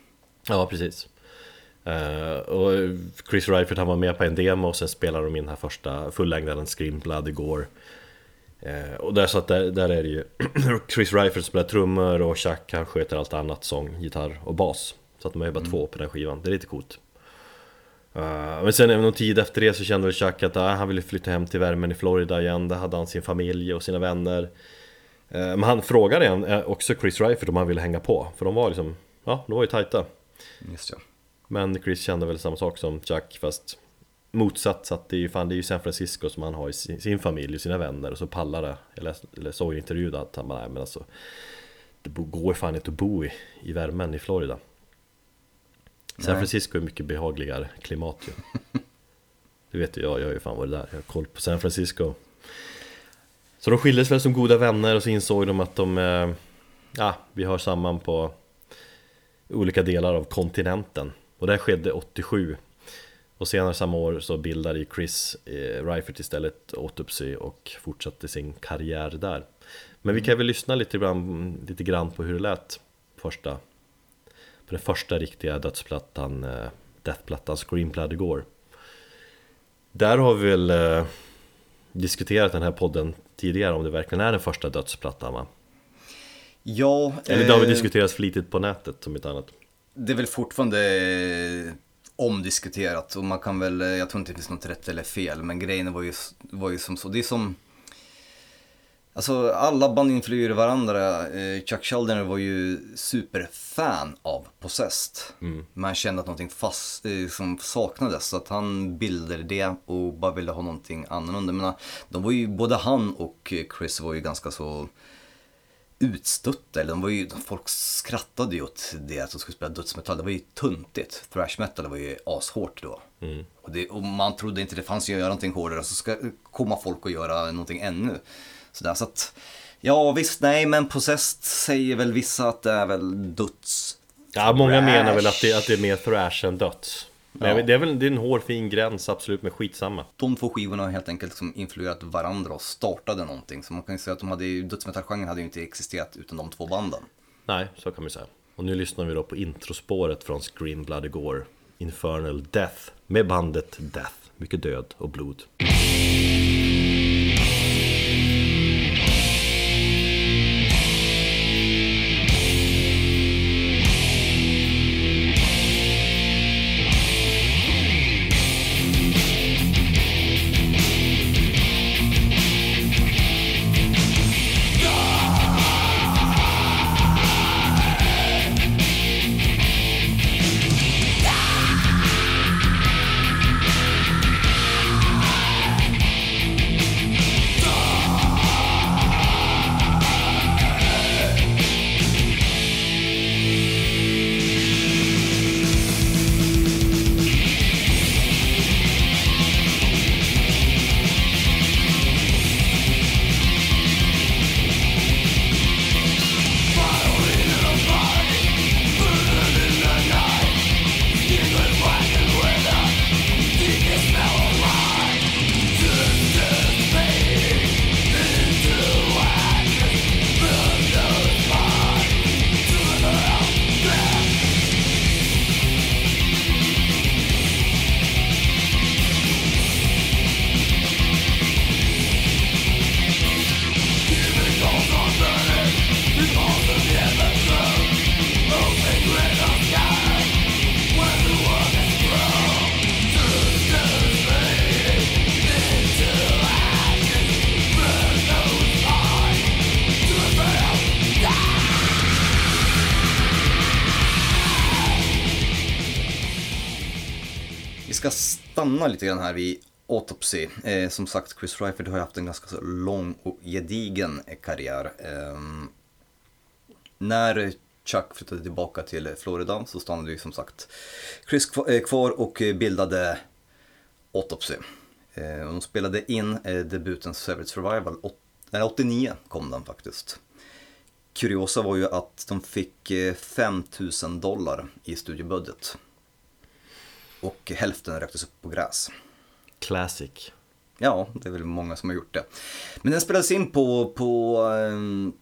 ja precis Eh, Och Chris Reifert han var med på en demo och sen spelade de in den här första fullängdaren Scream Bloody Gore Eh, Och där, så att där, där är det ju [CLEARS THROAT] Chris Reifert spelar trummor och Chuck han sköter allt annat, sång, gitarr och bas. Så att de är bara två på den skivan, det är lite coolt. Eh, Men sen någon tid efter det så kände väl Chuck att ah, han ville flytta hem till värmen i Florida igen. Där hade han sin familj och sina vänner. Eh, Men han frågade en, eh, också Chris Reifert om han ville hänga på. För de var liksom, ja de var ju tajta. Just ja. Men Chris kände väl samma sak som Chuck fast motsatt så att det är ju fan det är ju San Francisco som han har i sin, sin familj och sina vänner och så pallar det. Jag läste, eller såg en intervju att han bara nej men alltså Det går fan inte att bo i, i värmen i Florida. San Nej. Francisco är mycket behagligare klimat ju. [LAUGHS] Det vet ju jag, jag har ju fan varit där, jag har koll på San Francisco. Så de skildes väl som goda vänner och så insåg de att de eh, Ja, vi hör samman på olika delar av kontinenten. Och det här skedde 87 Och senare samma år så bildade ju Chris eh, Reifert istället Autopsy och fortsatte sin karriär där. Men vi kan väl lyssna lite grann, lite grann på hur det lät första På den första riktiga dödsplattan eh, Deathplattan Scream Bloody Gore Där har vi väl eh, diskuterat den här podden tidigare om det verkligen är den första dödsplattan va? Ja, Eller det har vi eh, diskuterat flitigt på nätet som ett annat. det är väl fortfarande omdiskuterat och man kan väl, eh, jag tror inte det finns något rätt eller fel, men grejen var ju, var ju som så, det är som Alltså alla band influerar varandra. Eh, Chuck Schuldiner var ju superfan av Possessed. Man kände att någonting fast, eh, som saknades så att han bildade det och bara ville ha någonting annorlunda. Men de var ju, både han och Chris var ju ganska så utstötta. Eller de var ju, folk skrattade ju åt det att de skulle spela dödsmetall. Det var ju tuntigt. Thrash metal var ju ashårt då. Och, det, och man trodde inte det fanns ju att göra någonting hårdare. Så ska komma folk och göra någonting ännu. Sådär, så att, ja visst, nej men Possessed säger väl vissa att det är väl döds. Ja, många Thrash. menar väl att det, att det är mer thrash än döds Men Ja. det är väl det är en hårfin gräns, absolut, men skitsamma De två skivorna har helt enkelt liksom influerat varandra och startade någonting. Så man kan ju säga att de hade dödsmetallgenren hade ju inte existerat utan de två banden. Nej, så kan man ju säga Och nu lyssnar vi då på introspåret från Scream Bloody Gore Infernal Death Med bandet Death Mycket död och blod stanna lite grann här vid Autopsy. Eh, som sagt, Chris Ryford har ju haft en ganska så lång och gedigen eh, karriär. Eh, när Chuck flyttade tillbaka till Florida så stannade ju som sagt Chris eh, kvar och eh, bildade Autopsy. Eh, De spelade in eh, debuten Severed Survival, åt- nej, 89 kom den faktiskt. Kuriosa var ju att de fick 5000 dollar i studiebudget. Och hälften röktes upp på gräs. Classic Ja, det är väl många som har gjort det. Men den spelades in på, på ehm,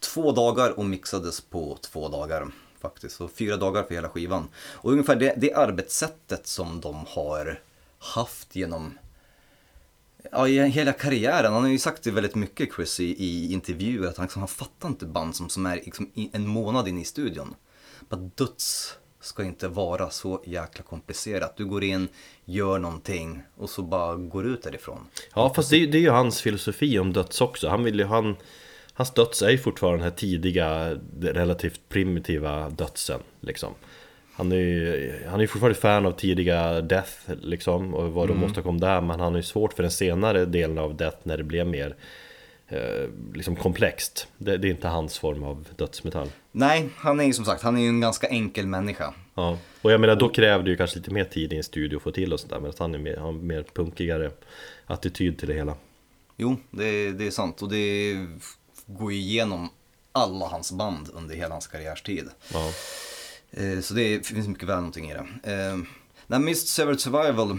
två dagar och mixades på två dagar faktiskt. Så fyra dagar för hela skivan. Och ungefär det, det arbetssättet som de har haft genom Ja, hela karriären. Han har ju sagt det väldigt mycket, Chris, i, i intervjuer. Att han, liksom, han fattar inte band som, som är liksom, en månad in i studion. Bara döds ska inte vara så jäkla komplicerat. Du går in, gör någonting och så bara går ut därifrån. Ja fast det, är ju- det är ju hans filosofi om döds också Han vill ju, han Hans döds är ju fortfarande den här tidiga Relativt primitiva dödsen liksom Han är ju Han är fortfarande fan av tidiga Death liksom Och vad de åstadkom där Men han har ju svårt för den senare delen av Death När det blev mer eh, Liksom komplext det, det är inte hans form av dödsmetall Nej, han är ju som sagt, han är ju en ganska enkel människa. Ja, och jag menar då kräver det ju kanske lite mer tid i en studio att få till och sådär Medan han är mer, har en mer punkigare attityd till det hela Jo, det, det är sant och det går ju igenom alla hans band under hela hans karriärstid. Ja, Eh, Så det finns mycket väl någonting i det. Eh, Nej, men just Severed Survival,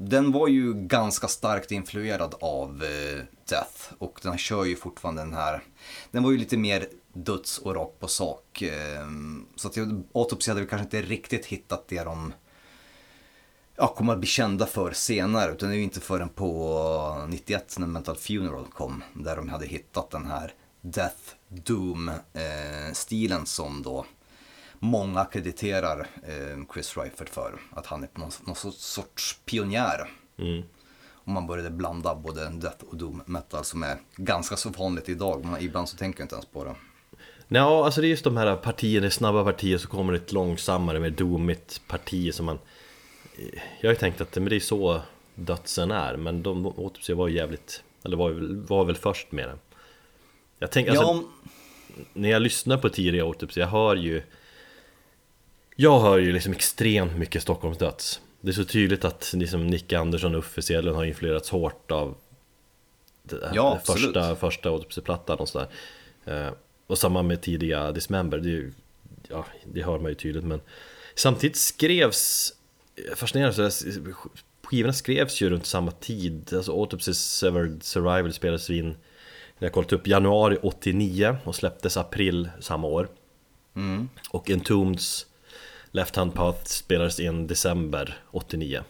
den var ju ganska starkt influerad av eh, Death och den kör ju fortfarande den här, den var ju lite mer döds och rakt på sak. Eh, Så att Autopsy hade vi kanske inte riktigt hittat det de ja, kommer att bli kända för senare. Utan det är ju inte förrän på 91 när Mental Funeral kom. Där de hade hittat den här Death Doom-stilen eh, som då många krediterar eh, Chris Ryford för. Att han är någon, någon sorts- pionjär. mm. Och man började blanda både Death och Doom metal som är ganska så vanligt idag. Men ibland så tänker jag inte ens på det. Ja, alltså det är just de här partierna, snabba partier så kommer ett långsammare, mer domigt parti som man Jag har ju tänkt att men det är så dödsen är, men de återser var ju jävligt Eller var, var väl först med det Jag tänker, alltså, ja, när jag lyssnar på tidiga autopsi, jag hör ju Jag hör ju liksom extremt mycket Stockholms döds Det är så tydligt att liksom Nick Andersson och Uffe Sedlund har influerats hårt av det Ja, det första, första autopsiplattan och sådär. Eh, Och samma med tidiga Dismember, det, ju, ja, det hör man ju tydligt men Samtidigt skrevs Fascinerande, så skivorna skrevs ju runt samma tid. Alltså Autopsy Severed Survival spelades in när jag kollat upp januari 89 och släpptes april samma år. Mm, Och Entombeds Left Hand Path spelades in december 89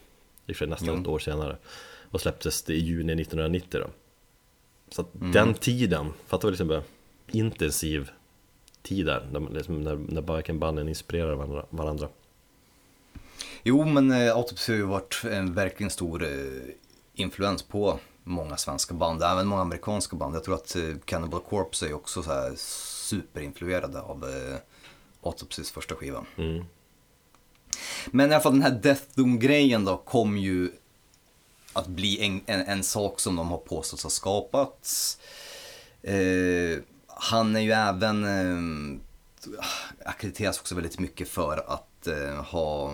Det är för nästan Jo. ett år senare Och släpptes det i juni 1990 då Så att den tiden, fattar du liksom bara intensiv tid där När, liksom, när, när banden inspirerar varandra, varandra Jo, men eh, Autopsy har varit en verkligen stor eh, influens på många svenska band, även många amerikanska band. Jag tror att eh, Cannibal Corpse är också så här superinfluerade av eh, Autopsys första skiva. mm. Men i alla fall den här Death Doom-grejen då kom ju att bli en, en, en sak som de har påstått ha skapats. Eh, han är ju även, eh, akkrediteras också väldigt mycket för att eh, ha,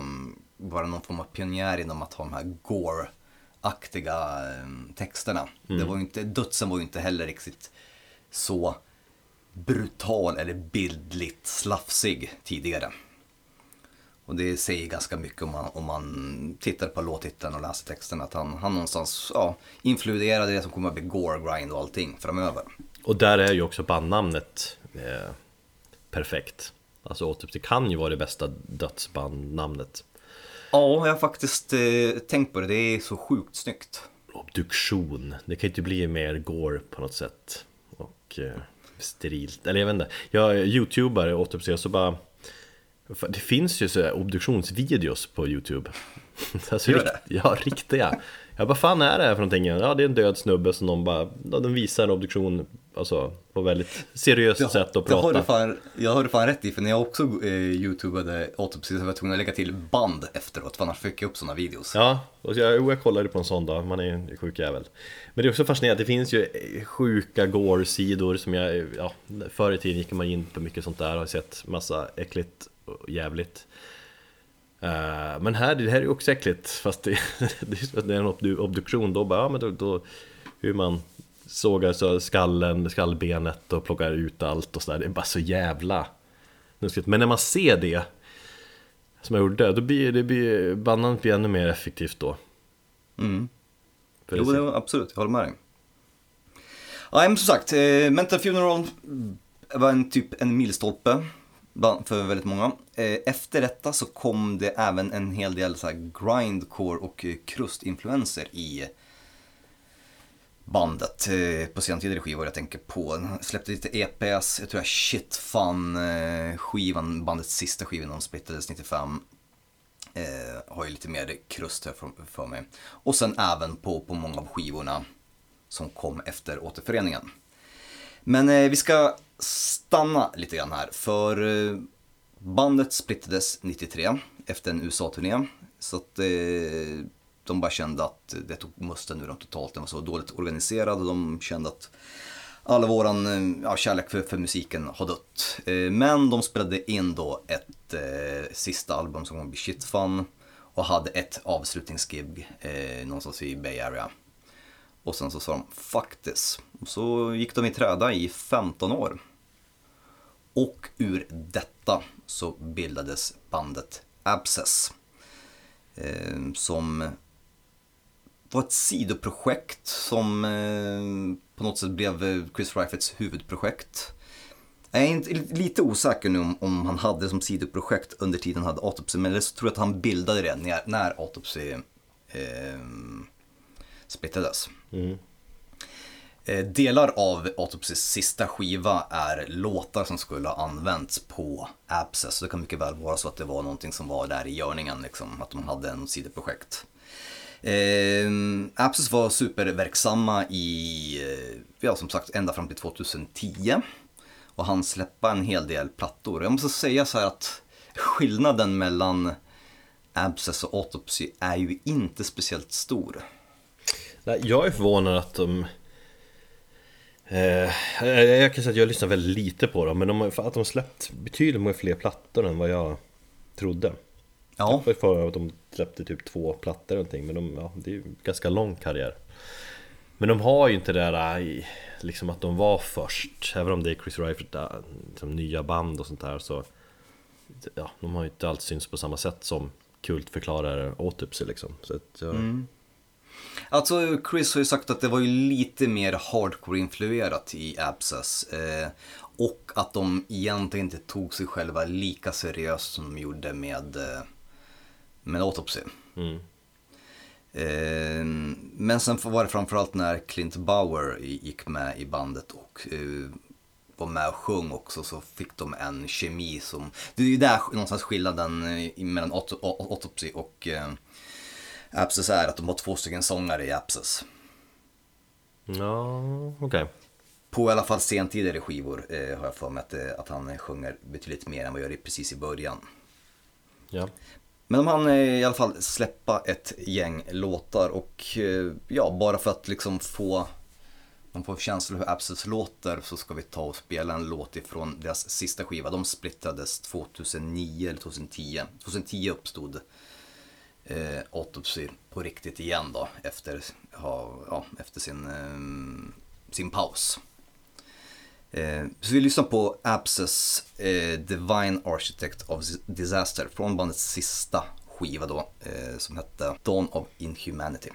vara någon form av pionjär inom att ha de här gore-aktiga eh, texterna. Det var ju inte, dödsen var ju inte heller riktigt så brutal eller bildligt slafsig tidigare. Och det säger ganska mycket om man, om man tittar på låttiteln och läser texten att han, han någonstans ja, influerade det som kommer att bli gore grind och allting framöver. Och där är ju också bandnamnet eh, perfekt Alltså Autopsy kan ju vara det bästa dödsbandnamnet Ja, jag har faktiskt eh, tänkt på det. Det är så sjukt snyggt. obduktion. Det kan ju inte bli mer gore på något sätt. Och eh, sterilt. Eller jag vet inte. Jag youtubar autopsi och så bara... Det finns ju så obduktionsvideos på youtube. [LAUGHS] alltså, Gör det? ja, riktiga. Jag bara, fan är det här för någonting? Ja, det är en död snubbe som de bara... Ja, de visar en obduktion alltså på väldigt seriöst sätt att det har fan, jag har du fan rätt i, för när jag också eh, youtubade Autopsy så var jag tvungen att lägga till band efteråt, för annars fick jag upp sådana videos. Ja, och jag, jag kollade på en sån dag, man är ju en sjuk jävel Men det är också fascinerande, det finns ju sjuka gore-sidor som jag, ja, förr i tiden gick man in på mycket sånt där och har sett massa äckligt och jävligt Eh, Men här, det här är också äckligt, fast det, [LAUGHS] det är en obdu- obduktion, då bara, ja men då, då hur man sågar så skallen, skallbenet och plockar ut allt och sådär, det är bara så jävla nuskigt. Men när man ser det som jag gjorde, då blir det blir, bandandet blir ännu mer effektivt då. Mm. För Jo, det- absolut, jag håller med dig. Ja, men som sagt, eh, Mental Funeral var en typ en milstolpe för väldigt många. Eh, efter detta så kom det även en hel del så här grindcore och eh, krustinfluenser i bandet eh, på senare skivor jag tänker på. De släppte lite EPS, jag tror jag Shit Fun skivan, bandets sista skiva när de splittades 95. Eh, har ju lite mer krust här för, för mig. Och sen även på, på många av skivorna som kom efter återföreningen. Men eh, vi ska stanna lite grann här för eh, bandet splittades 93 efter en USA-turné. Så att eh, de bara kände att det tog musten ur dem totalt. Den var så dåligt organiserad och de kände att all våran eh, ja, kärlek för, för musiken har dött. Men de spelade in då ett eh, sista album som kommer bli Shit Fun och hade ett avslutningsgig eh, någonstans i Bay Area. Och sen så sa de fuck this. Och så gick de i träda i 15 år. Och ur detta så bildades bandet Abscess. Eh, som var ett sidoprojekt som eh, på något sätt blev Chris Reifets huvudprojekt. Jag är inte, lite osäker nu om, om han hade det som sidoprojekt under tiden han hade Autopsy, men jag tror att han bildade det när, när Autopsy eh, splittrades. Eh, delar av Autopsys sista skiva är låtar som skulle ha använts på Abscess. Så det kan mycket väl vara så att det var någonting som var där i görningen, liksom, att de hade en sidoprojekt. Eh, Abscess var superverksamma i, eh, ja som sagt, ända fram till 2010. Och han släppa en hel del plattor. Jag måste säga så här att skillnaden mellan Abscess och Autopsy är ju inte speciellt stor. Jag är förvånad att de eh, Jag kan säga att jag lyssnar väldigt lite på dem Men de, att de släppt betydligt många fler plattor än vad jag trodde. Ja, Jag var för att de släppte typ två plattor eller någonting Men de, ja, det är ju ganska lång karriär. Men de har ju inte det där i- Liksom att de var först. Även om det är Chris Reifert där, liksom nya band och sånt där så Ja, de har ju inte alls syns på samma sätt som kultförklarare Autopsy liksom. Så att, ja, Alltså Chris har ju sagt att det var ju lite mer hardcore-influerat i Abscess. Eh, och att de egentligen inte tog sig själva lika seriöst som de gjorde med, eh, med Autopsy. mm. Eh, men sen var det framförallt när Clint Bauer gick med i bandet och eh, var med och sjöng också så fick de en kemi som... Det är ju där någonstans skillnaden eh, mellan Auto- Au- Autopsy och eh, Abscess är att de har två stycken sångare i Abscess. Ja, okej På i alla fall sentidigare skivor eh, har jag för mig att, eh, att han sjunger betydligt mer än vad jag gör precis i början. Ja, Men de hann eh, i alla fall släppa ett gäng låtar och eh, ja, bara för att liksom få man får känsla hur Abscess låter så ska vi ta och spela en låt ifrån deras sista skiva. De splittrades 2009 eller 2010. 2010 uppstod eh, Autopsy på riktigt igen då efter, ha, ja, efter sin, eh, sin paus. Eh, så vi lyssnar på Abscess eh, Divine Architect of Disaster från bandets sista skiva då eh, som hette Dawn of Inhumanity.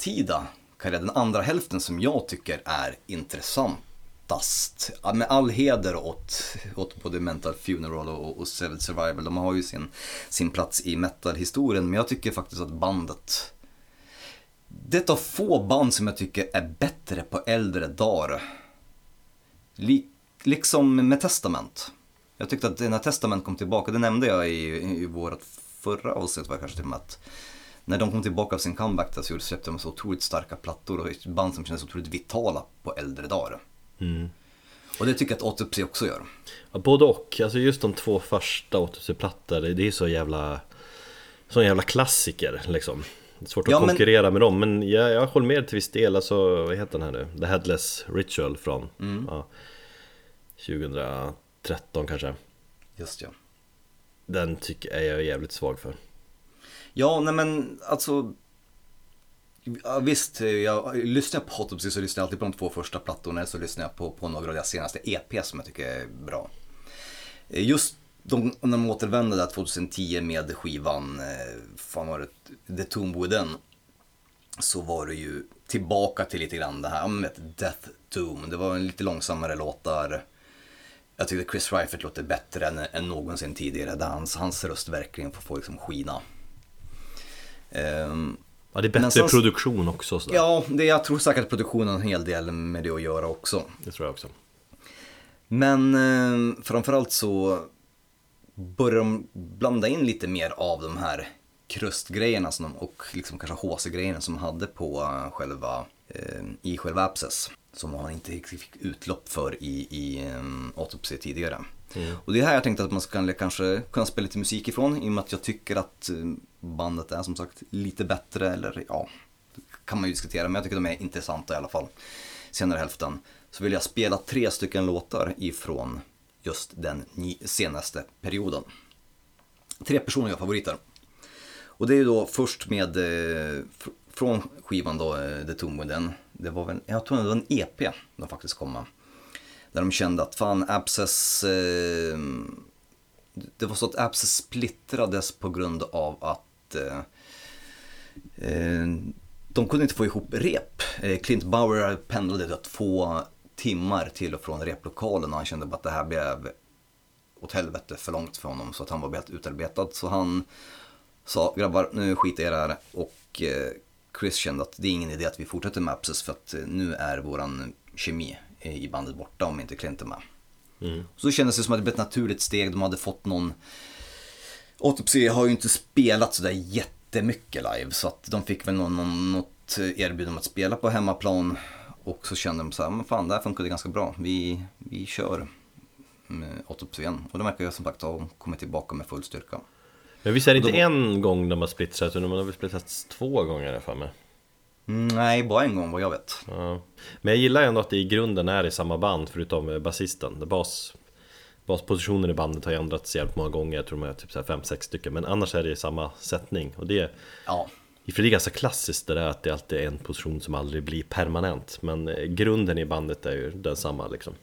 Sentida karriär, den andra hälften som jag tycker är intressantast. Med all heder åt, åt både Mental Funeral och, och Severed Survival. De har ju sin, sin plats i metalhistorien men jag tycker faktiskt att bandet det är ett av få band som jag tycker är bättre på äldre dagar. Lik, liksom med Testament. Jag tyckte att när Testament kom tillbaka, det nämnde jag i, i vårt förra avsnitt var kanske till och med att när de kom tillbaka av sin comeback där så släppte de så otroligt starka plattor och ett band som kändes otroligt vitala på äldre dagar. Och det tycker jag att Autopsy också gör. Ja, både och, alltså just de två första Autopsy-plattor, det är så jävla Sån jävla klassiker liksom Det är svårt att Ja, men- konkurrera med dem, men jag, jag håller med till viss del, alltså vad heter den här nu? The Headless Ritual från ja, 2013 kanske Just ja. Den tycker jag är jävligt svag för Ja, nej men alltså. Ja, visst, jag lyssnar på Autopsy så lyssnar jag alltid på de två första plattorna så lyssnar jag på, på några av deras senaste EP som jag tycker är bra. Eh, just de, när de återvände där 2010 med skivan, eh, fan var det, The Tomb Within. Så var det ju tillbaka till lite grann det här, ja, men vet, Death Doom. Det var en lite långsammare låtar. Jag tyckte Chris Reifert låter bättre än, än någonsin tidigare. Där hans, hans röst verkligen får, får liksom skina. Ehm, Ja det är bättre sen- produktion också sådär. ja, det, jag tror säkert att produktionen har en hel del med det att göra också. Det tror jag också Men eh, framförallt så börjar de blanda in lite mer av de här krustgrejerna som de, och liksom kanske HC-grejerna som de hade på eh, själva, eh, i själva Abscess. Som man inte riktigt fick utlopp för i, i um, Autopsy tidigare. Mm. Och det är här jag tänkte att man skulle kanske kunna spela lite musik ifrån i och med att jag tycker att eh, bandet är som sagt lite bättre eller ja, kan man ju diskutera men jag tycker de är intressanta i alla fall. Senare hälften så vill jag spela tre stycken låtar ifrån just den senaste perioden. Tre personliga favoriter. Och det är ju då först med, eh, från skivan då, eh, The Tomb Within. Det var väl, jag tror det var en EP de faktiskt kom med. Där de kände att fan Abscess, eh, det var så att Abscess splittrades på grund av att eh, eh de kunde inte få ihop rep. Eh, Clint Bauer pendlade typ två timmar till och från replokalen och han kände bara att det här blev åt helvete för långt för honom så att han var helt utarbetad. Så han sa grabbar nu skiter jag i det här och eh, Chris kände att det är ingen idé att vi fortsätter med Abscess för att eh, nu är våran kemi i bandet borta om inte Clint är med. Så kändes det som att det blev ett naturligt steg, de hade fått någon Autopsy har ju inte spelat sådär jättemycket live så att de fick väl någon, någon, något erbjudande om att spela på hemmaplan och så kände de så här, men fan det här funkade ganska bra, vi, vi kör Autopsy igen. Och de verkar ju som sagt ha kommit tillbaka med full styrka. Men visst är det inte Då- en gång de har splittrats utan de har väl splittrats två gånger i alla fall med. Mm, nej, bara en gång vad jag vet. Ja. Men jag gillar ändå att det i grunden är i samma band förutom eh, basisten. Bas, baspositionen i bandet har ju ändrats jävligt många gånger, jag tror de är typ 5-6 stycken. Men annars är det i samma sättning. Och det, Ja, för det är ganska klassiskt det där att det alltid är en position som aldrig blir permanent. Men eh, grunden i bandet är ju densamma liksom.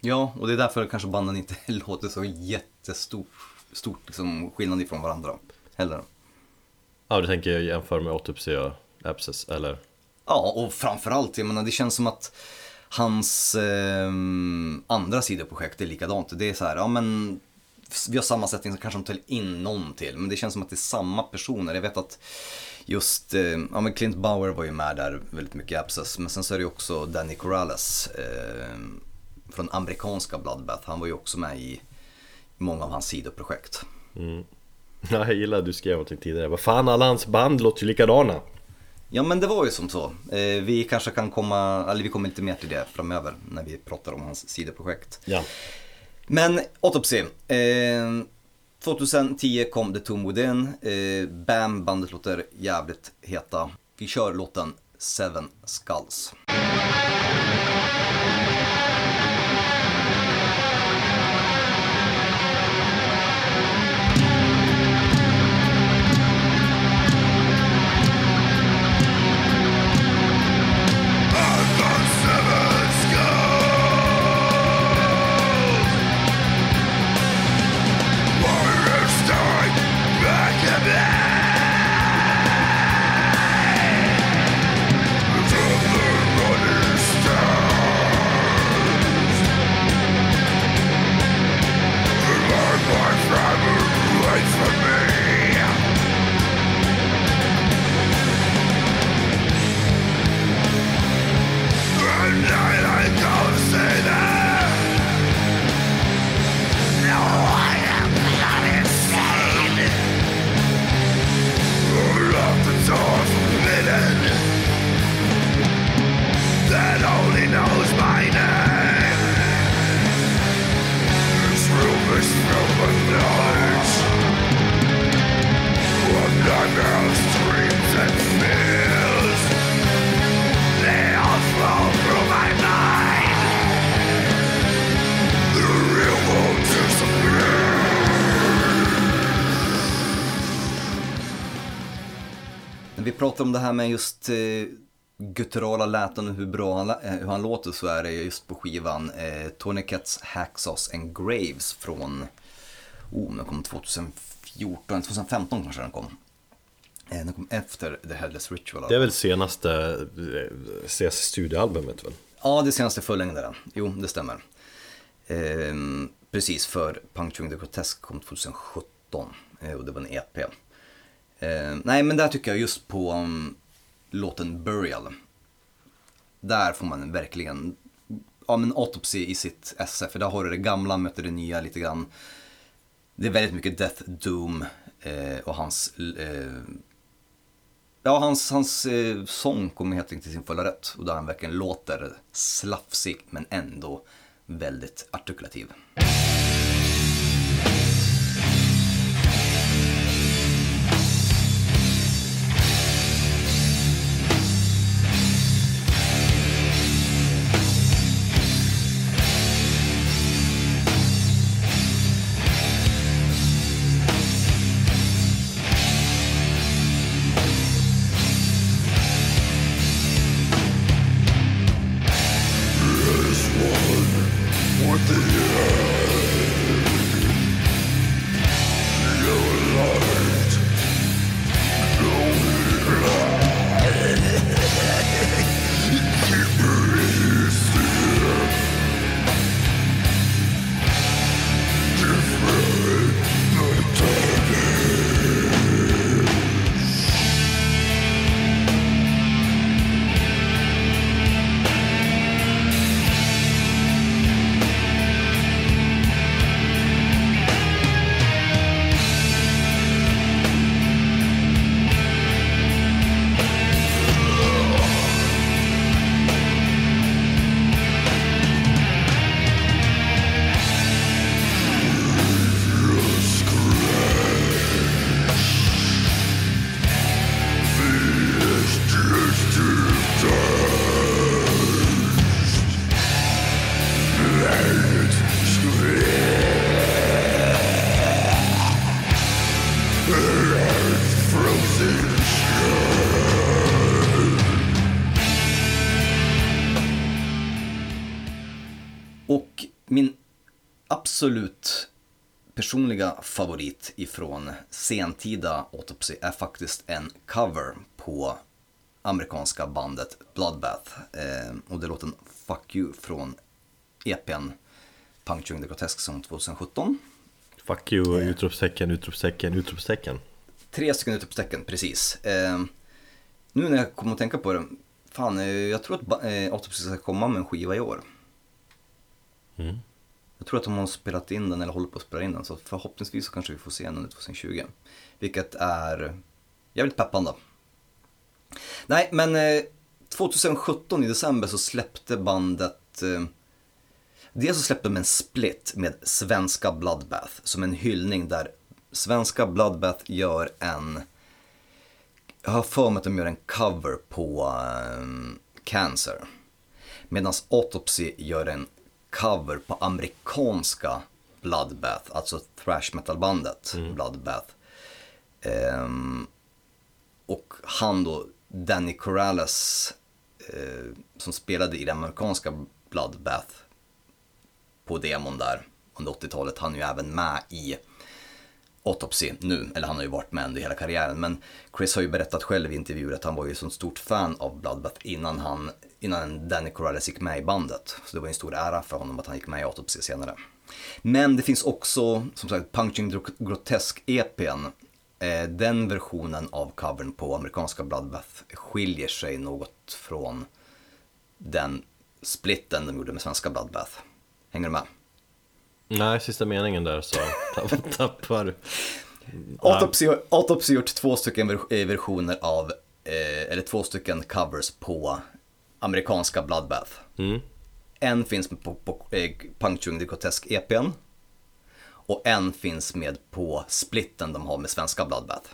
ja och det är därför kanske banden inte [LAUGHS] låter så jättestort stort, liksom, skillnad ifrån varandra heller. Ja, du tänker jämföra med Autopsy och Abscess, eller? Ja, och framförallt, jag menar det känns som att hans eh, andra sidoprojekt är likadant. Det är så här, ja men vi har samma sättning så kanske de tar in någon till. Men det känns som att det är samma personer. Jag vet att just, eh, ja men Clint Bauer var ju med där väldigt mycket i Abscess. Men sen så är det ju också Danny Corrales eh, från amerikanska Bloodbath. Han var ju också med i många av hans sidoprojekt. [LAUGHS] Ja, jag gillar att du skrev någonting tidigare. Vad fan, alla hans band låter ju likadana. Ja men det var ju som så. Eh, vi kanske kan komma, eller vi kommer lite mer till det framöver när vi pratar om hans sidoprojekt. Ja. Men Autopsy. Eh, 2010 kom The Tomb Within. Eh, Bam, bandet låter jävligt heta. Vi kör låten Seven Skulls. Pratar om det här med just eh, gutturala läten och hur bra han, eh, hur han låter så är det just på skivan eh, Tony Katz Hacksaws and Graves från, oh, den kom 2014, 2015 kanske den kom. Eh, den kom efter The Headless Ritual. Det är väl senaste eh, studioalbumet väl? Ja, det senaste fullängdaren. Jo, det stämmer. Ehm, precis, för Puncturing the Grotesque kom 2017 eh, och det var en EP. Eh, nej, men där tycker jag just på um, låten Burial. Där får man verkligen, ja men Autopsy i sitt esse, för där har du det gamla möter det nya lite grann. Det är väldigt mycket Death Doom eh, och hans eh, Ja, hans, hans eh, sång kommer helt enkelt till sin fulla rätt. Och där han verkligen låter slafsig men ändå väldigt artikulativ. Och min absolut personliga favorit ifrån sentida Autopsy är faktiskt en cover på amerikanska bandet Bloodbath. Eh, och det är låten Fuck You från EPn Puncturing the Grotesque som 2017. Fuck you, utropstecken, utropstecken, utropstecken Tre stycken utropstecken, precis. Eh, nu när jag kommer att tänka på det, fan, eh, jag tror att eh, Autopsy ska komma med en skiva i år. Mm. Jag tror att de har spelat in den eller håller på att spela in den, så förhoppningsvis så kanske vi får se den under 2020. Vilket är jävligt peppande. Nej, men eh, 2017 i december så släppte bandet eh, Dels så släppte de en split med svenska Bloodbath som en hyllning där svenska Bloodbath gör en jag har för mig att de gör en cover på ehm, Cancer. Medan Autopsy gör en cover på amerikanska Bloodbath, alltså thrash metal-bandet Bloodbath. Ehm, och han då, Danny Corrales, eh, som spelade i det amerikanska Bloodbath på demon där under 80-talet, han är ju även med i Autopsy nu, eller han har ju varit med under hela karriären. Men Chris har ju berättat själv i intervjuer att han var ju så stort fan av Bloodbath innan, han, innan Danny Corrales gick med i bandet. Så det var ju en stor ära för honom att han gick med i Autopsy senare. Men det finns också, som sagt, Punching Grotesque-EPn. Eh, den versionen av covern på amerikanska Bloodbath skiljer sig något från den splitten de gjorde med svenska Bloodbath. Hänger du med? Nej, sista meningen där så tapp- [LAUGHS] tappar. Autopsy, Autopsy har gjort två stycken eh, versioner av, eh, eller två stycken covers på amerikanska Bloodbath. Mm. En finns på, på eh, Puncturing the Grotesque EPn. Och en finns med på splitten de har med svenska Bloodbath.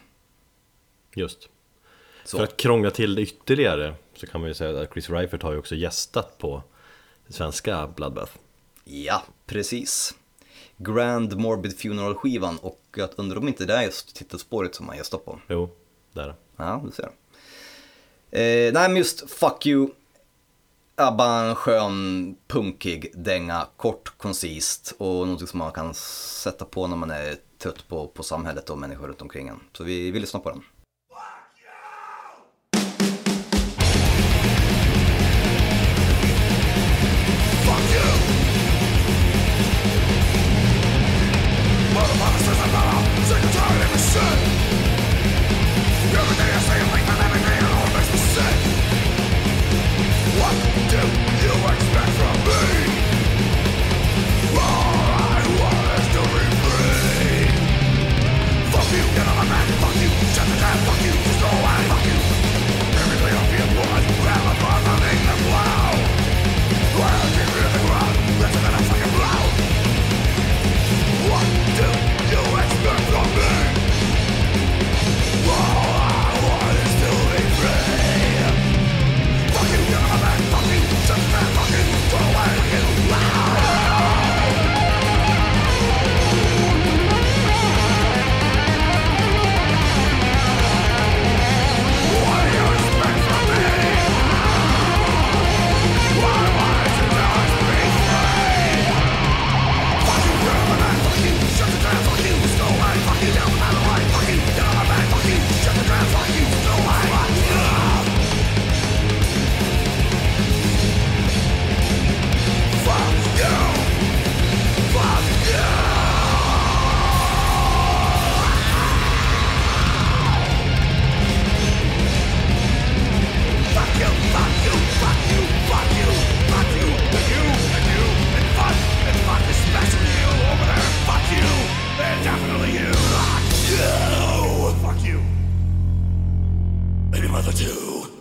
Just. Så. För att krångla till det ytterligare så kan man ju säga att Chris Reifert har ju också gästat på svenska Bloodbath. Ja, precis. Grand Morbid Funeral skivan och jag undrar om inte det är just titelspåret som han gästar på. Jo, där. Ja, du ser. Eh, nej, men just Fuck You. ABBA en skön, punkig dänga, kort, koncist och någonting som man kan sätta på när man är trött på, på samhället och människor runt omkring en. Så vi, vi lyssnar på den. Everything I say, I think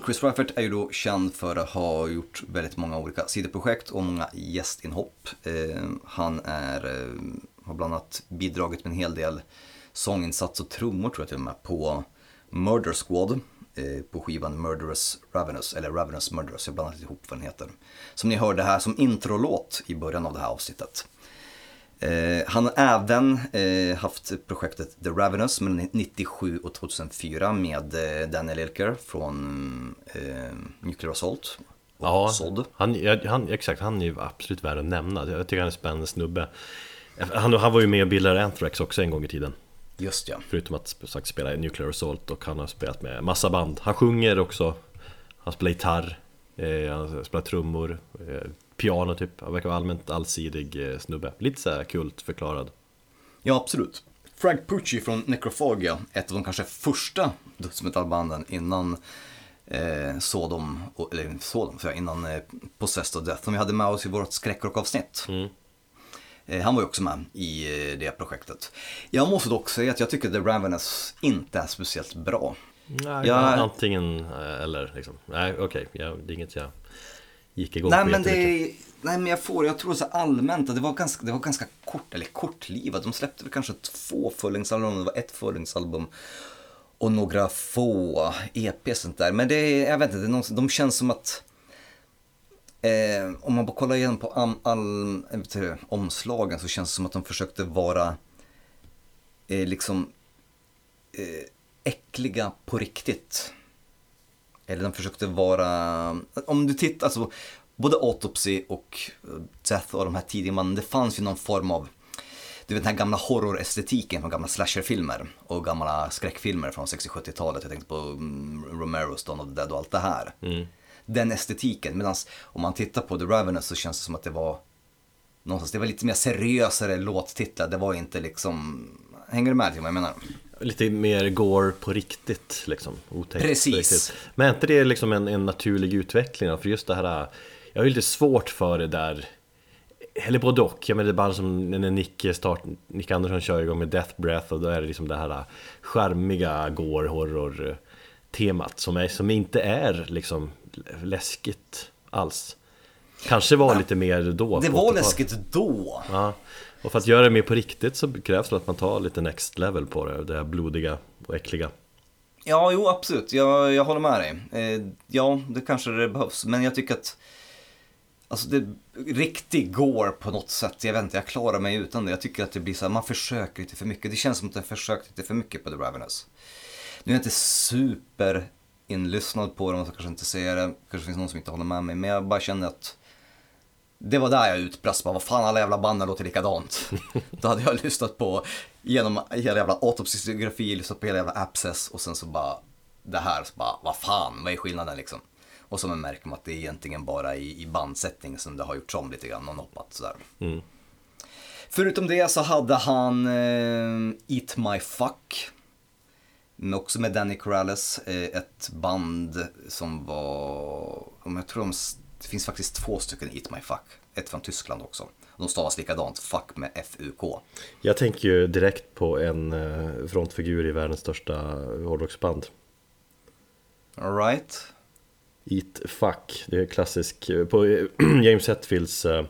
Chris Raffert är ju då känd för att ha gjort väldigt många olika sidoprojekt och många gästinhopp. Eh, han är, eh, har bland annat bidragit med en hel del sånginsats och trummor tror jag till och med på Murder Squad eh, på skivan Murderous Ravenous, eller Ravenous Murderous, jag blandar ihop vad den heter. Som ni hörde här som introlåt i början av det här avsnittet. Eh, han har även eh, haft projektet The Ravenous mellan 97 och 2004 med eh, Daniel Elker från eh, Nuclear Assault. och Ja, Sod. han, han, exakt, han är ju absolut värd att nämna. Jag tycker han är en spännande snubbe. Han, han var ju med och bildade Anthrax också en gång i tiden. Just ja. Förutom att sagt spela i Nuclear Assault och han har spelat med massa band. Han sjunger också, han spelar gitarr, eh, han spelar trummor, piano typ. Han verkar vara allmänt allsidig eh, snubbe. Lite såhär kult förklarad. Ja, absolut. Frank Pucci från Necrophagia, ett av de kanske första dödsmetallbanden innan eh, Sodom, eller Sodom, jag, innan eh, Possessed of Death, som vi hade med oss i vårt skräckrockavsnitt. Eh, han var ju också med i eh, det projektet. Jag måste dock säga att jag tycker The Ravenous inte är speciellt bra. Nej, Ja. Antingen eh, eller liksom. Nej okej, ja, det är inget jag gick igång Nej men, det, nej men jag får, jag tror så allmänt att det var ganska, det var ganska kort, eller kortlivat. De släppte väl kanske två fullängdsalbum, det var ett fullängdsalbum och några få EP sånt där. Men det är, jag vet inte, det är någon, de känns som att eh, om man bara kollar igen på all, all, inte, omslagen så känns det som att de försökte vara eh, liksom eh, äckliga på riktigt. Eller de försökte vara, om du tittar, alltså både Autopsy och eh, Death och de här tidiga banden, det fanns ju någon form av du vet den här gamla horrorestetiken från gamla slasherfilmer och gamla skräckfilmer från 60-70-talet. Jag tänkte på mm, Romero's Dawn of the Dead och allt det här. Den estetiken. Medan om man tittar på The Ravenous så känns det som att det var någonstans, det var lite mer seriösare låttitlar. Det var inte liksom, hänger du med till vad jag menar? Lite mer går på riktigt liksom. Otäckt Precis. riktigt. Men är inte det liksom en, en naturlig utveckling då? För just det här, jag har ju lite svårt för det där eller både och, jag menar det är bara som när Nick, start, Nick Andersson kör igång med Death Breath och då är det liksom det här charmiga gore horror temat som, är, som inte är liksom läskigt alls Kanske var lite mer då Det var 80-talet. läskigt då. Ja, och för att göra det mer på riktigt så krävs det att man tar lite next level på det, det här blodiga och äckliga Ja, jo absolut. Jag, jag håller med dig. Eh, ja, det kanske det behövs. Men jag tycker att Alltså det riktigt går på något sätt. Jag vet inte, jag klarar mig utan det. Jag tycker att det blir så här, man försöker lite för mycket. Det känns som att jag försökt lite för mycket på The Ravenous. Nu är jag inte super inlyssnad på dem, så kanske inte säger det. Kanske finns någon som inte håller med mig. Men jag bara känner att det var där jag utbrast bara, vad fan alla jävla banden låter likadant. [LAUGHS] Då hade jag lyssnat på, genom hela jävla autopsygrafi, lyssnat på hela jävla Abscess och sen så bara, det här, så bara, vad fan, vad är skillnaden liksom? Och så märker man att det är egentligen bara i, i bandsättning som det har gjorts om lite grann och noppat sådär. Förutom det så hade han eh, Eat My Fuck. Men också med Danny Corrales, eh, ett band som var, om jag tror de, det finns faktiskt två stycken Eat My Fuck. Ett från Tyskland också. De stavas likadant, fuck med F-U-K. Jag tänker ju direkt på en eh, frontfigur i världens största hårdrocksband Alright. Eat Fuck, det är klassisk, på eh, [CLEARS THROAT] James Hetfields eh, eh,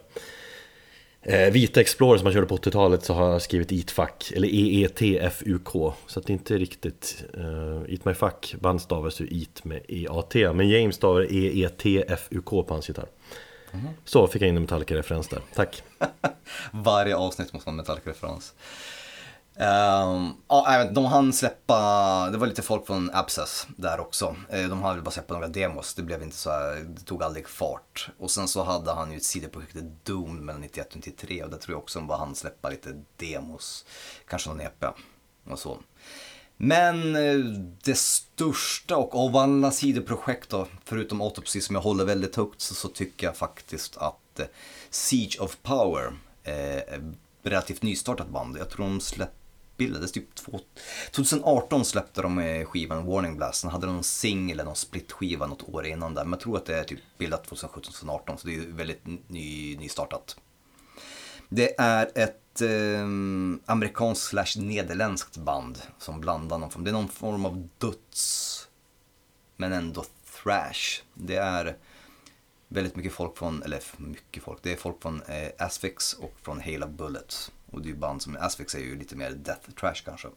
Vita Explorer som han körde på 80-talet så har jag skrivit Eat Fuck, eller E E-E-T-F-U-K Så det inte är riktigt, eh, Eat My Fuck band stavas ju Eat med E-A-T Men James stavar E-E-T-F-U-K på hans gitarr. Så fick jag in en Metallica-referens där, tack. [LAUGHS] Varje avsnitt måste ha en Metallica-referens. Um, ja, jag vet, de hann släppa, det var lite folk från Abscess där också. Eh, de hade väl bara släppt några demos, det blev inte så här, det tog aldrig fart. Och sen så hade han ju ett sidoprojekt Doom mellan 91 och 93 och där tror jag också bara hann släppa lite demos. Kanske någon EP och så. Men eh, det största och av alla sidoprojekt då, förutom Autopsy som jag håller väldigt högt, så, så tycker jag faktiskt att eh, Siege of Power eh, relativt nystartat band. Jag tror de släppte bildades typ 2018 släppte de eh, skivan Warning Blast. Sen hade de någon singel eller någon splitskiva något år innan där. Men jag tror att det är typ bildat 2017-2018 så det är väldigt ny, nystartat. Det är ett eh, amerikanskt slash nederländskt band som blandar någon form. Det är någon form av döds men ändå thrash. Det är väldigt mycket folk från, eller mycket folk, det är folk från eh, Asphyx och från Halo Bullets. Och det är ju band som, Asphyx är ju lite mer death trash kanske.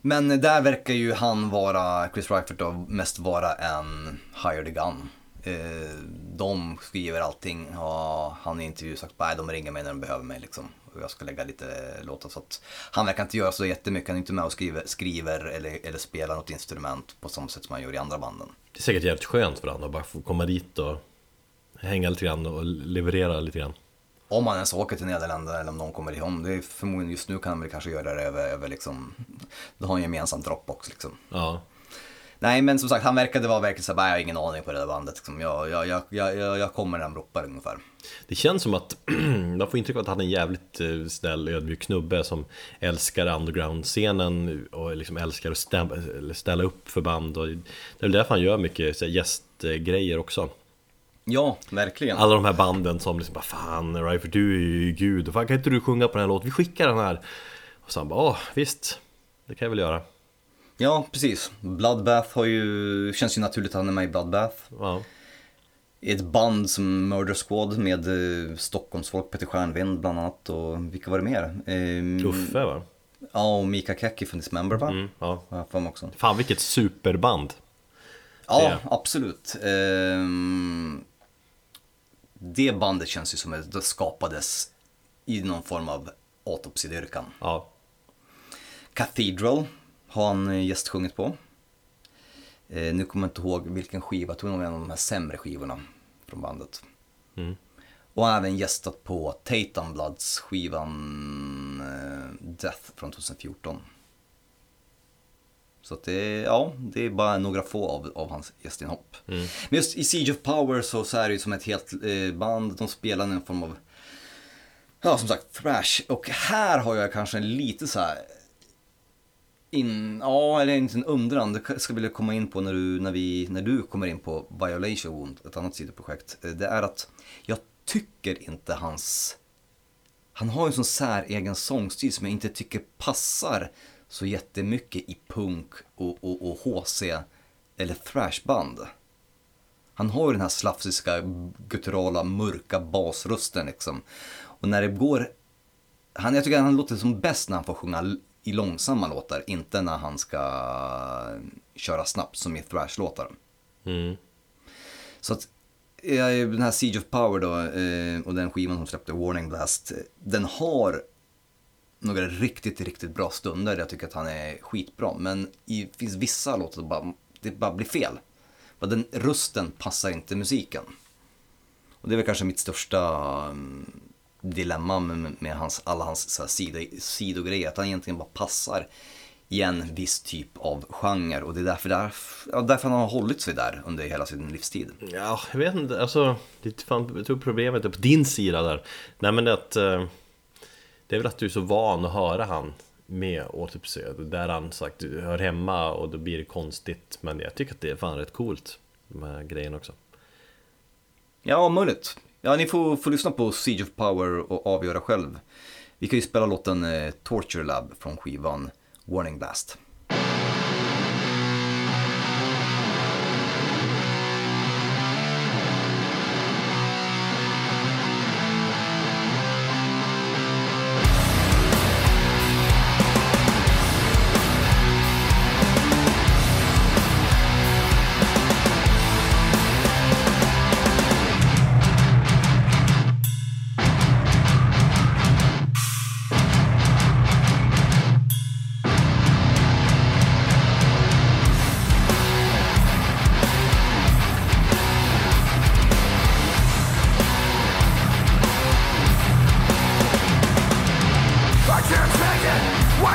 Men där verkar ju han vara, Chris Reifert då, mest vara en hired gun. Eh, de skriver allting, ja, han i intervju sagt nej de ringer mig när de behöver mig liksom. Och jag ska lägga lite låtar så att han verkar inte göra så jättemycket, han är inte med och skriver, skriver eller, eller spelar något instrument på samma sätt som han gör i andra banden. Det är säkert jävligt skönt för honom att bara få komma dit och hänga lite grann och leverera lite grann om man ens åker till Nederländerna eller om någon kommer ihåg. Det är förmodligen just nu kan han väl kanske göra det över, över liksom, då har han en gemensam Dropbox liksom. Ja, Nej men som sagt, han verkade vara verkligen såhär, jag har ingen aning på det där bandet. Liksom. Jag, jag, jag, jag, jag, kommer när de ropar ungefär. Det känns som att [CLEARS THROAT] man får intryck av att han är en jävligt eh, snäll, ödmjuk snubbe som älskar underground-scenen och liksom älskar att ställa, upp för band och det är väl därför han gör mycket gästgrejer också Ja, verkligen. Alla de här banden som liksom bara Fan Ryfer du är ju gud, fan kan inte du sjunga på den här låten? Vi skickar den här Och så han bara, åh visst Det kan jag väl göra Ja, precis. Bloodbath har ju, känns ju naturligt att han är med i Bloodbath. Ja, ett band som Murder Squad med eh, Stockholmsfolk, Peter Stjärnvind bland annat och vilka var det mer? Eh, Uffe va? Ja, och Mika Kekki från Dismember va? Mm, ja. Mig också. Fan vilket superband! Ja, absolut. Ehm, det bandet känns ju som att det skapades i någon form av autopsidyrkan. Ja, Cathedral har han eh, gästsjungit på. Eh, nu kommer jag inte ihåg vilken skiva, jag tror det var en av de här sämre skivorna från bandet. Mm. Och även gästat på Tatum Bloods skivan eh, Death från 2014. Så att det, ja, det är bara några få av, av hans gästinhopp. Men just i Siege of Power så, så är det ju som ett helt eh, band, de spelar en form av, ja som sagt, thrash. Och här har jag kanske en lite så här in, ja, eller inte en undran, det ska vilja komma in på när du, när, vi, när du kommer in på Violation Wound, ett annat sidoprojekt. Eh, Det är att jag tycker inte hans, han har ju en sån säregen sångstil som jag inte tycker passar så jättemycket i punk och, och, och HC eller thrashband. Han har ju den här slafsiska, gutturala, mörka basrösten liksom. Och när det går han, jag tycker att han låter som bäst när han får sjunga i långsamma låtar, inte när han ska köra snabbt som i thrash-låtar. mm. Så att eh, den här Siege of Power då, eh, och den skivan som släppte, Warning Blast, eh, den har några riktigt, riktigt bra stunder där jag tycker att han är skitbra. Men det finns vissa låtar som bara, det bara blir fel. Den rösten passar inte musiken. Och det är väl kanske mitt största mm, dilemma med, med hans, alla hans så här, sido, sidogrejer. Att han egentligen bara passar i en viss typ av genre. Och det är därför, där, ja, därför han har hållit sig där under hela sin livstid. Ja, jag vet inte, alltså det fan, Jag tror problemet är på din sida där Nej men det att eh, det är väl att du är så van att höra han med Autopsy Där han sagt du hör hemma och då blir det konstigt Men jag tycker att det är fan rätt coolt Med grejen också Ja, möjligt. Ja, ni får, får lyssna på Siege of Power och avgöra själv. Vi kan ju spela låten eh, Torture Lab från skivan Warning Blast.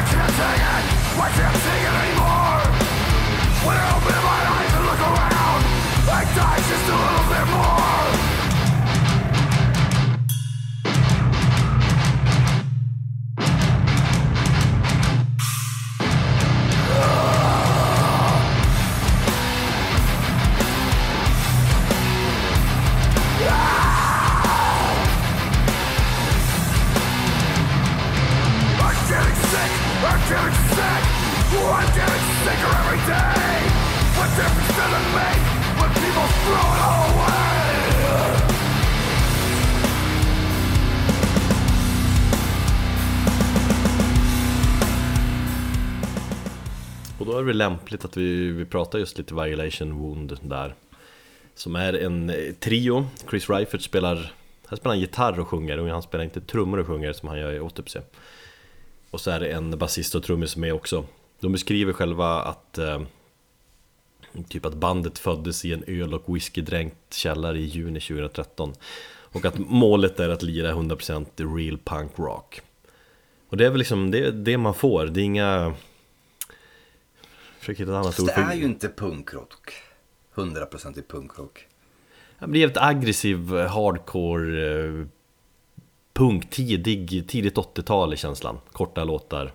Can't take it? Why can't take it anymore? When I open my eyes and look around, I just a little Och då är det lämpligt att vi, vi pratar just lite Violation Wound där. Som är en eh, trio. Chris Reifert spelar Här spelar han gitarr och sjunger och han spelar inte trummor och sjunger som han gör i Autopsy Och så är det en basist och trummis med också. De beskriver själva att eh, Typ att bandet föddes i en öl och whiskydränkt källare i juni 2013 Och att målet är att lira 100% real punk rock. Och det är väl liksom det, det man får, det är inga Försöker hitta ett annat ord det är ju inte punkrock. 100% i punkrock. Ja, Det är jävligt aggressiv, eh, hardcore eh, Punk, tidig, tidigt 80-tal i känslan Korta låtar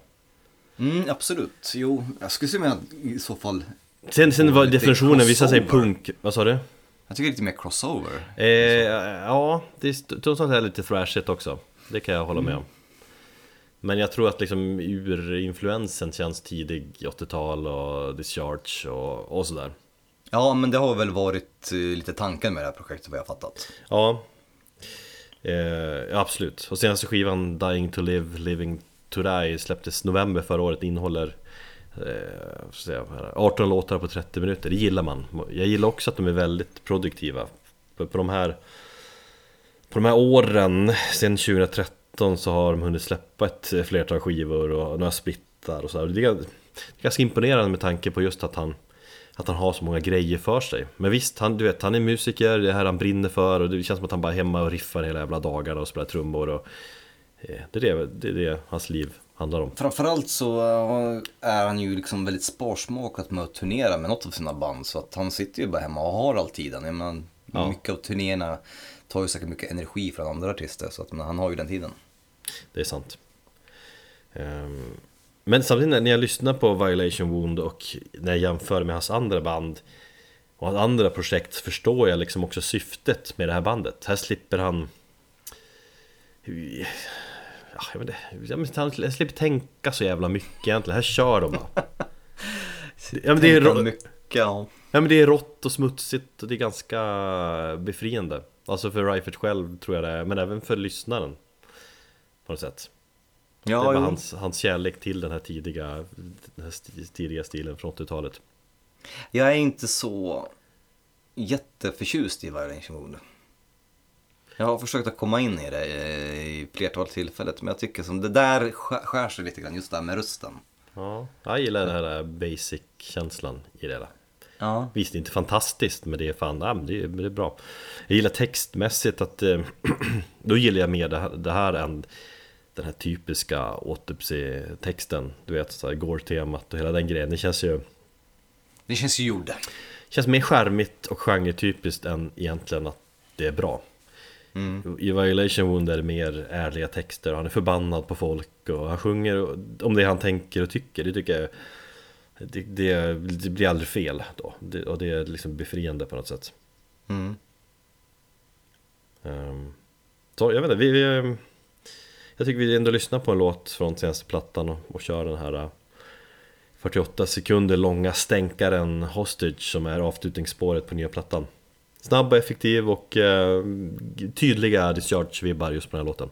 Mm, absolut. Jo, jag skulle säga att i så fall... Sen, sen var definitionen, vissa säger punk, vad sa du? Jag tycker lite mer crossover. Eh, ja, det är stundtals är lite thrashigt också Det kan jag hålla med om Men jag tror att liksom ur influensen känns tidig 80-tal och Discharge och, och sådär Ja, men det har väl varit eh, lite tanken med det här projektet vad jag har fattat. Ja, eh, absolut. Och senaste skivan Dying to Live, Living to Die släpptes november förra året, innehåller eh, vad ska jag säga, 18 låtar på 30 minuter, det gillar man. Jag gillar också att de är väldigt produktiva. För på de här, på de här åren, sedan 2013 så har de hunnit släppa ett flertal skivor och några splittar och så här. Det är, är ganska imponerande med tanke på just att han att han har så många grejer för sig Men visst, han, du vet, han är musiker, det här han brinner för och det känns som att han bara är hemma och riffar hela jävla dagarna och spelar trummor och eh, det, är det, det är det hans liv handlar om Framförallt så eh, är han ju liksom väldigt sparsmakat med att turnera med något av sina band. Så att han sitter ju bara hemma och har all tiden. Jag menar, Ja. Mycket av turnéerna tar ju säkert mycket energi från andra artister. Så att men, han har ju den tiden. Det är sant Ehm, Men samtidigt när jag lyssnar på Violation Wound och när jag jämför med hans andra band och hans andra projekt förstår jag liksom också syftet med det här bandet. Här slipper han... Ja, jag vet inte, han slipper tänka så jävla mycket egentligen. Här kör de bara. [LAUGHS] Ja men, det är, mycket, ja. ja men det är rått och smutsigt och det är ganska befriande. Alltså för Reifert själv tror jag det är, men även för lyssnaren. På något sätt. Ja, det var jo. hans, hans kärlek till den här tidiga, den här tidiga stilen från 80-talet. Jag är inte så jätteförtjust i Violation Wound. Jag har försökt att komma in i det eh, i flertal tillfället. Men jag tycker som det där sk- skär sig lite grann, just det här med rösten. Ja, jag gillar den här basic-känslan i det hela. Ja. Visst, inte fantastiskt, men det är fan, ja, det, är, det är bra. Jag gillar textmässigt att, eh, [CLEARS THROAT] då gillar jag mer det här, det här än den här typiska autopsy-texten. Du vet, så här Gore-temat och hela den grejen. Det känns ju, Det känns ju gjord. känns mer charmigt och genretypiskt än egentligen att det är bra. I Violation Wound är det mer ärliga texter, han är förbannad på folk och han sjunger om det han tänker och tycker. Det tycker jag det, det, det blir aldrig fel då. Det, och det är liksom befriande på något sätt. Mm. Ehm, så jag vet inte, vi, vi, jag tycker vi ändå lyssnar på en låt från senaste plattan och, och kör den här äh, 48 sekunder långa stänkaren Hostage som är avslutningsspåret på nya plattan. Snabb och effektiv och eh, tydliga discharge-vibbar just på den här låten.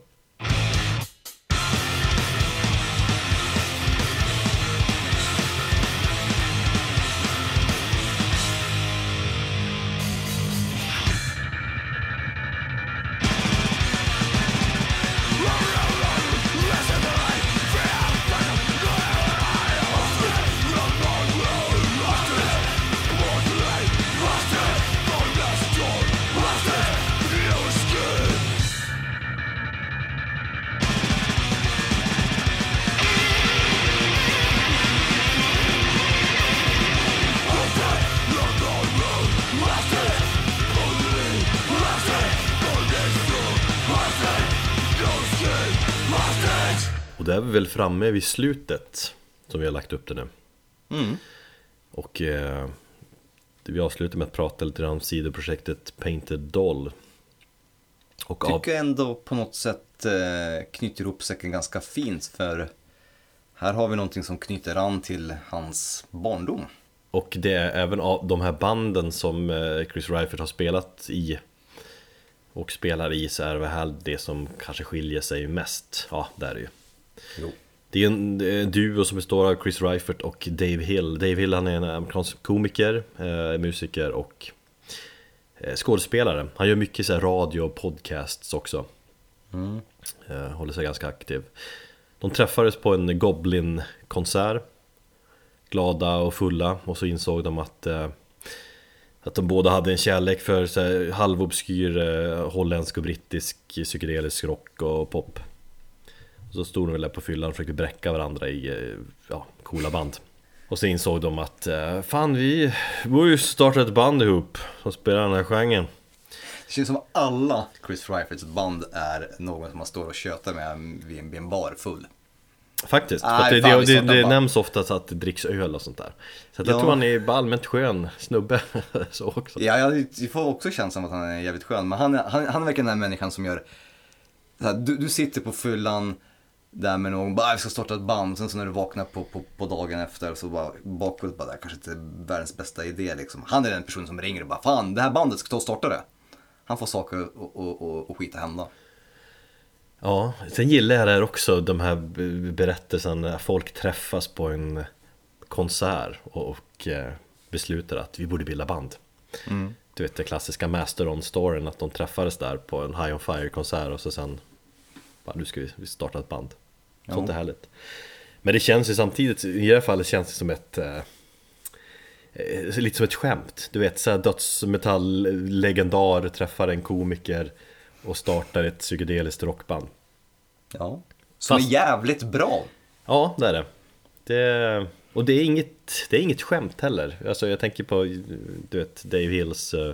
Framme vid slutet som vi har lagt upp det nu. Mm. Och eh, vi avslutar med att prata lite grann om sidoprojektet Painted Doll. Och av, Tycker jag ändå på något sätt eh, knyter ihop säcken ganska fint för här har vi någonting som knyter an till hans barndom. och det är även av de här banden som eh, Chris Reifert har spelat i och spelar i så är det här det som kanske skiljer sig mest. Ja, det är det ju. Jo. Det är en, en duo som består av Chris Reifert och Dave Hill. Dave Hill han är en amerikansk komiker, eh, musiker och eh, skådespelare. Han gör mycket så radio och podcasts också. Mm. Eh, håller sig ganska aktiv. De träffades på en Goblin-konsert. Glada och fulla och så insåg de att eh, att de båda hade en kärlek för så här, halvobskyr eh, holländsk och brittisk psykedelisk rock och pop. Så stod de väl där på fyllan och försökte bräcka varandra i eh, ja, coola band. Och så insåg de att eh, fan vi borde ju starta ett band ihop som spelar den här genren. Det känns som att alla Chris Reiferts band är någon som man står och tjötar med vid en, bar full. Faktiskt, att det, fan, det, det, det nämns ofta att det dricks öl och sånt där. Så jag Ja. tror han är allmänt skön snubbe [LAUGHS] så också. Ja, jag, får också känslan som att han är jävligt skön. Men han, han, han är verkligen den här människan som gör... Här, du, du sitter på fyllan Där med någon, bara "Ah, vi ska starta ett band, sen så när du vaknar på, på, på dagen efter så bara bakåt bara, det här kanske inte är världens bästa idé liksom. Han är den personen som ringer och bara, fan det här bandet ska ta och starta det. Han får saker och, och, och, och skit att hända. Ja, sen gillar jag det här också, de här be- berättelserna när folk träffas på en konsert och, och eh, beslutar att vi borde bilda band. Du vet den klassiska Masteron-storyn att de träffades där på en High On Fire-konsert och så sen bara, nu ska vi, vi starta ett band. Sånt är härligt. Men det känns ju samtidigt, i det här fallet känns det som ett eh, eh, Lite som ett skämt, du vet såhär dödsmetall-legendar träffar en komiker och startar ett psykedeliskt rockband Ja. Som Fast- är jävligt bra. Ja, det är det. det och det är, inget, det är inget skämt heller. Alltså jag tänker på, du vet, Dave Hills uh,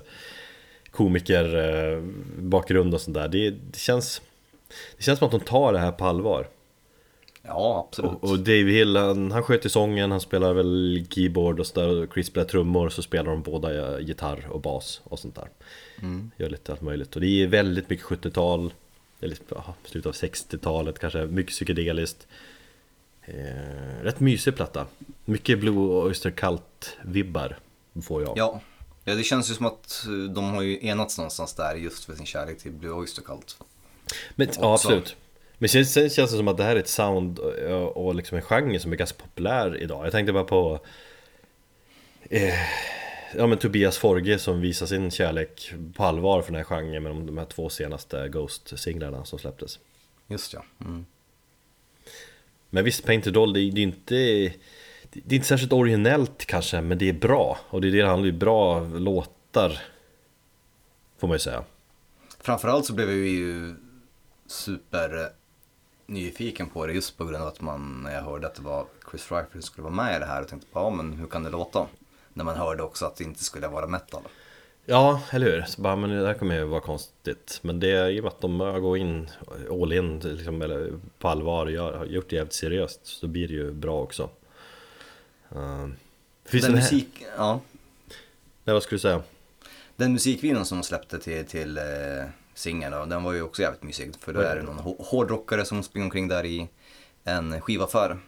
komikerbakgrund bakgrund och sånt där. Det, det, känns, det känns som att de tar det här på allvar. Ja, absolut. Och, och Dave Hill, han, han sköter sången, han spelar väl keyboard och sådär. och Chris spelar trummor, så spelar de båda gitarr och bas och sånt där. Gör lite allt möjligt. Och det är väldigt mycket 70-tal, eller ja, slutet av 60-talet kanske, mycket psykedeliskt. Eh, rätt mysig platta. Mycket Blue Oyster Cult-vibbar får jag. Ja. ja, det känns ju som att eh, de har ju enats någonstans där just för sin kärlek till Blue Oyster Cult. Men, ja, absolut. Men sen, sen känns det som att det här är ett sound och, och liksom en genre som är ganska populär idag. Jag tänkte bara på eh, Ja men Tobias Forge som visar sin kärlek på allvar för den här genren med de, de här två senaste Ghost-singlarna som släpptes. Just ja. Mm. Men visst, Painted Doll, det är det är inte Det är inte särskilt originellt kanske, men det är bra. Och det är det det handlar ju bra låtar Får man ju säga. Framförallt så blev jag ju super eh, nyfiken på det just på grund av att man, när jag hörde att det var Chris Pfeiffer som skulle vara med i det här och tänkte på, ja men hur kan det låta? När man hörde också att det inte skulle vara metal. Ja, eller hur? Så bara, men det här kommer ju vara konstigt Men det är ju att de gått in all in liksom, eller på allvar och gör- har gjort det jävligt seriöst Så blir det ju bra också uh, Finns Den det här... musik, ja, Nej, vad skulle du säga? den musikvideon som de släppte till, till eh, singeln då, den var ju också jävligt mysig. För då är det någon hå- hårdrockare som springer omkring där i en skivaffär.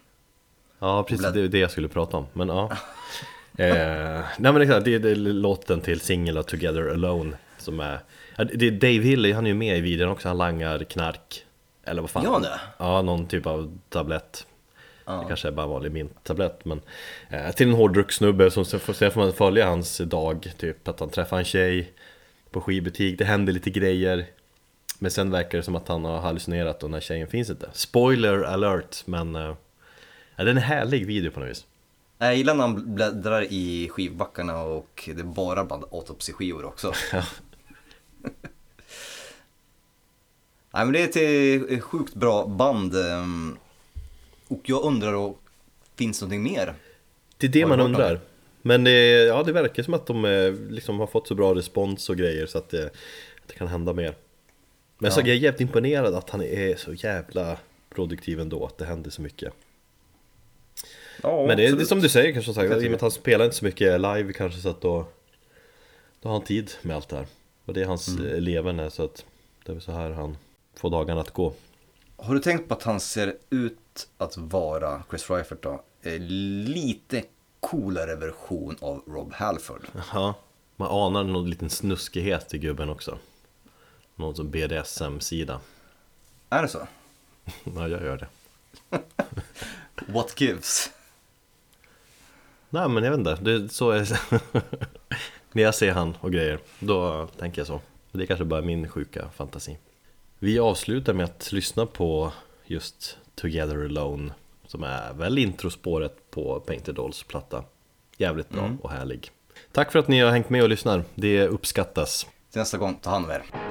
Ja, precis, det är det jag skulle prata om, men ja [LAUGHS] eh, Nej men exakt, det är, det är låten till singel av Together Alone som är ja, det är Dave Hill, han är ju med i videon också, han langar knark Eller vad fan han det? Ja, någon typ av tablett Ja. Det kanske är bara en vanlig minttablett men eh, Till en hårdrockssnubbe som sen får, sen får man följa hans dag Typ att han träffar en tjej På skivbutik, det händer lite grejer Men sen verkar det som att han har hallucinerat och den här tjejen finns inte Spoiler alert men eh, ja, Den är en härlig video på något vis Jag gillar när han bläddrar i skivbackarna och det är bara bland autopsyskivor också. [LAUGHS] [LAUGHS] Nej men det är ett eh, sjukt bra band. ehm, Och jag undrar då, finns det någonting mer? Det är det man undrar Men det, ja, det verkar som att de eh, liksom har fått så bra respons och grejer så att det, att det kan hända mer. Men så Ja. jag är jävligt imponerad att han är så jävla produktiv ändå, att det händer så mycket. Ja, Men det är, det är som du säger kanske sagt, i och med att han spelar inte så mycket live kanske så att då Då har han tid med allt det här. Och det är hans mm. leverne så att Det är väl så här han får dagarna att gå. Har du tänkt på att han ser ut att vara, Chris Pfeiffer då, eh, lite coolare version av Rob Halford? Ja, man anar någon liten snuskighet i gubben också. Någon som BDSM-sida Är det så? Ja, jag gör det. [LAUGHS] What gives? Nej men jag vet inte, det, så är [LAUGHS] När jag ser han och grejer, då tänker jag så. Det är kanske bara min sjuka fantasi. Vi avslutar med att lyssna på just Together Alone Som är väl introspåret på Painted Dolls platta. Jävligt bra och härlig. Tack för att ni har hängt med och lyssnar, det uppskattas. Till nästa gång, ta hand om er.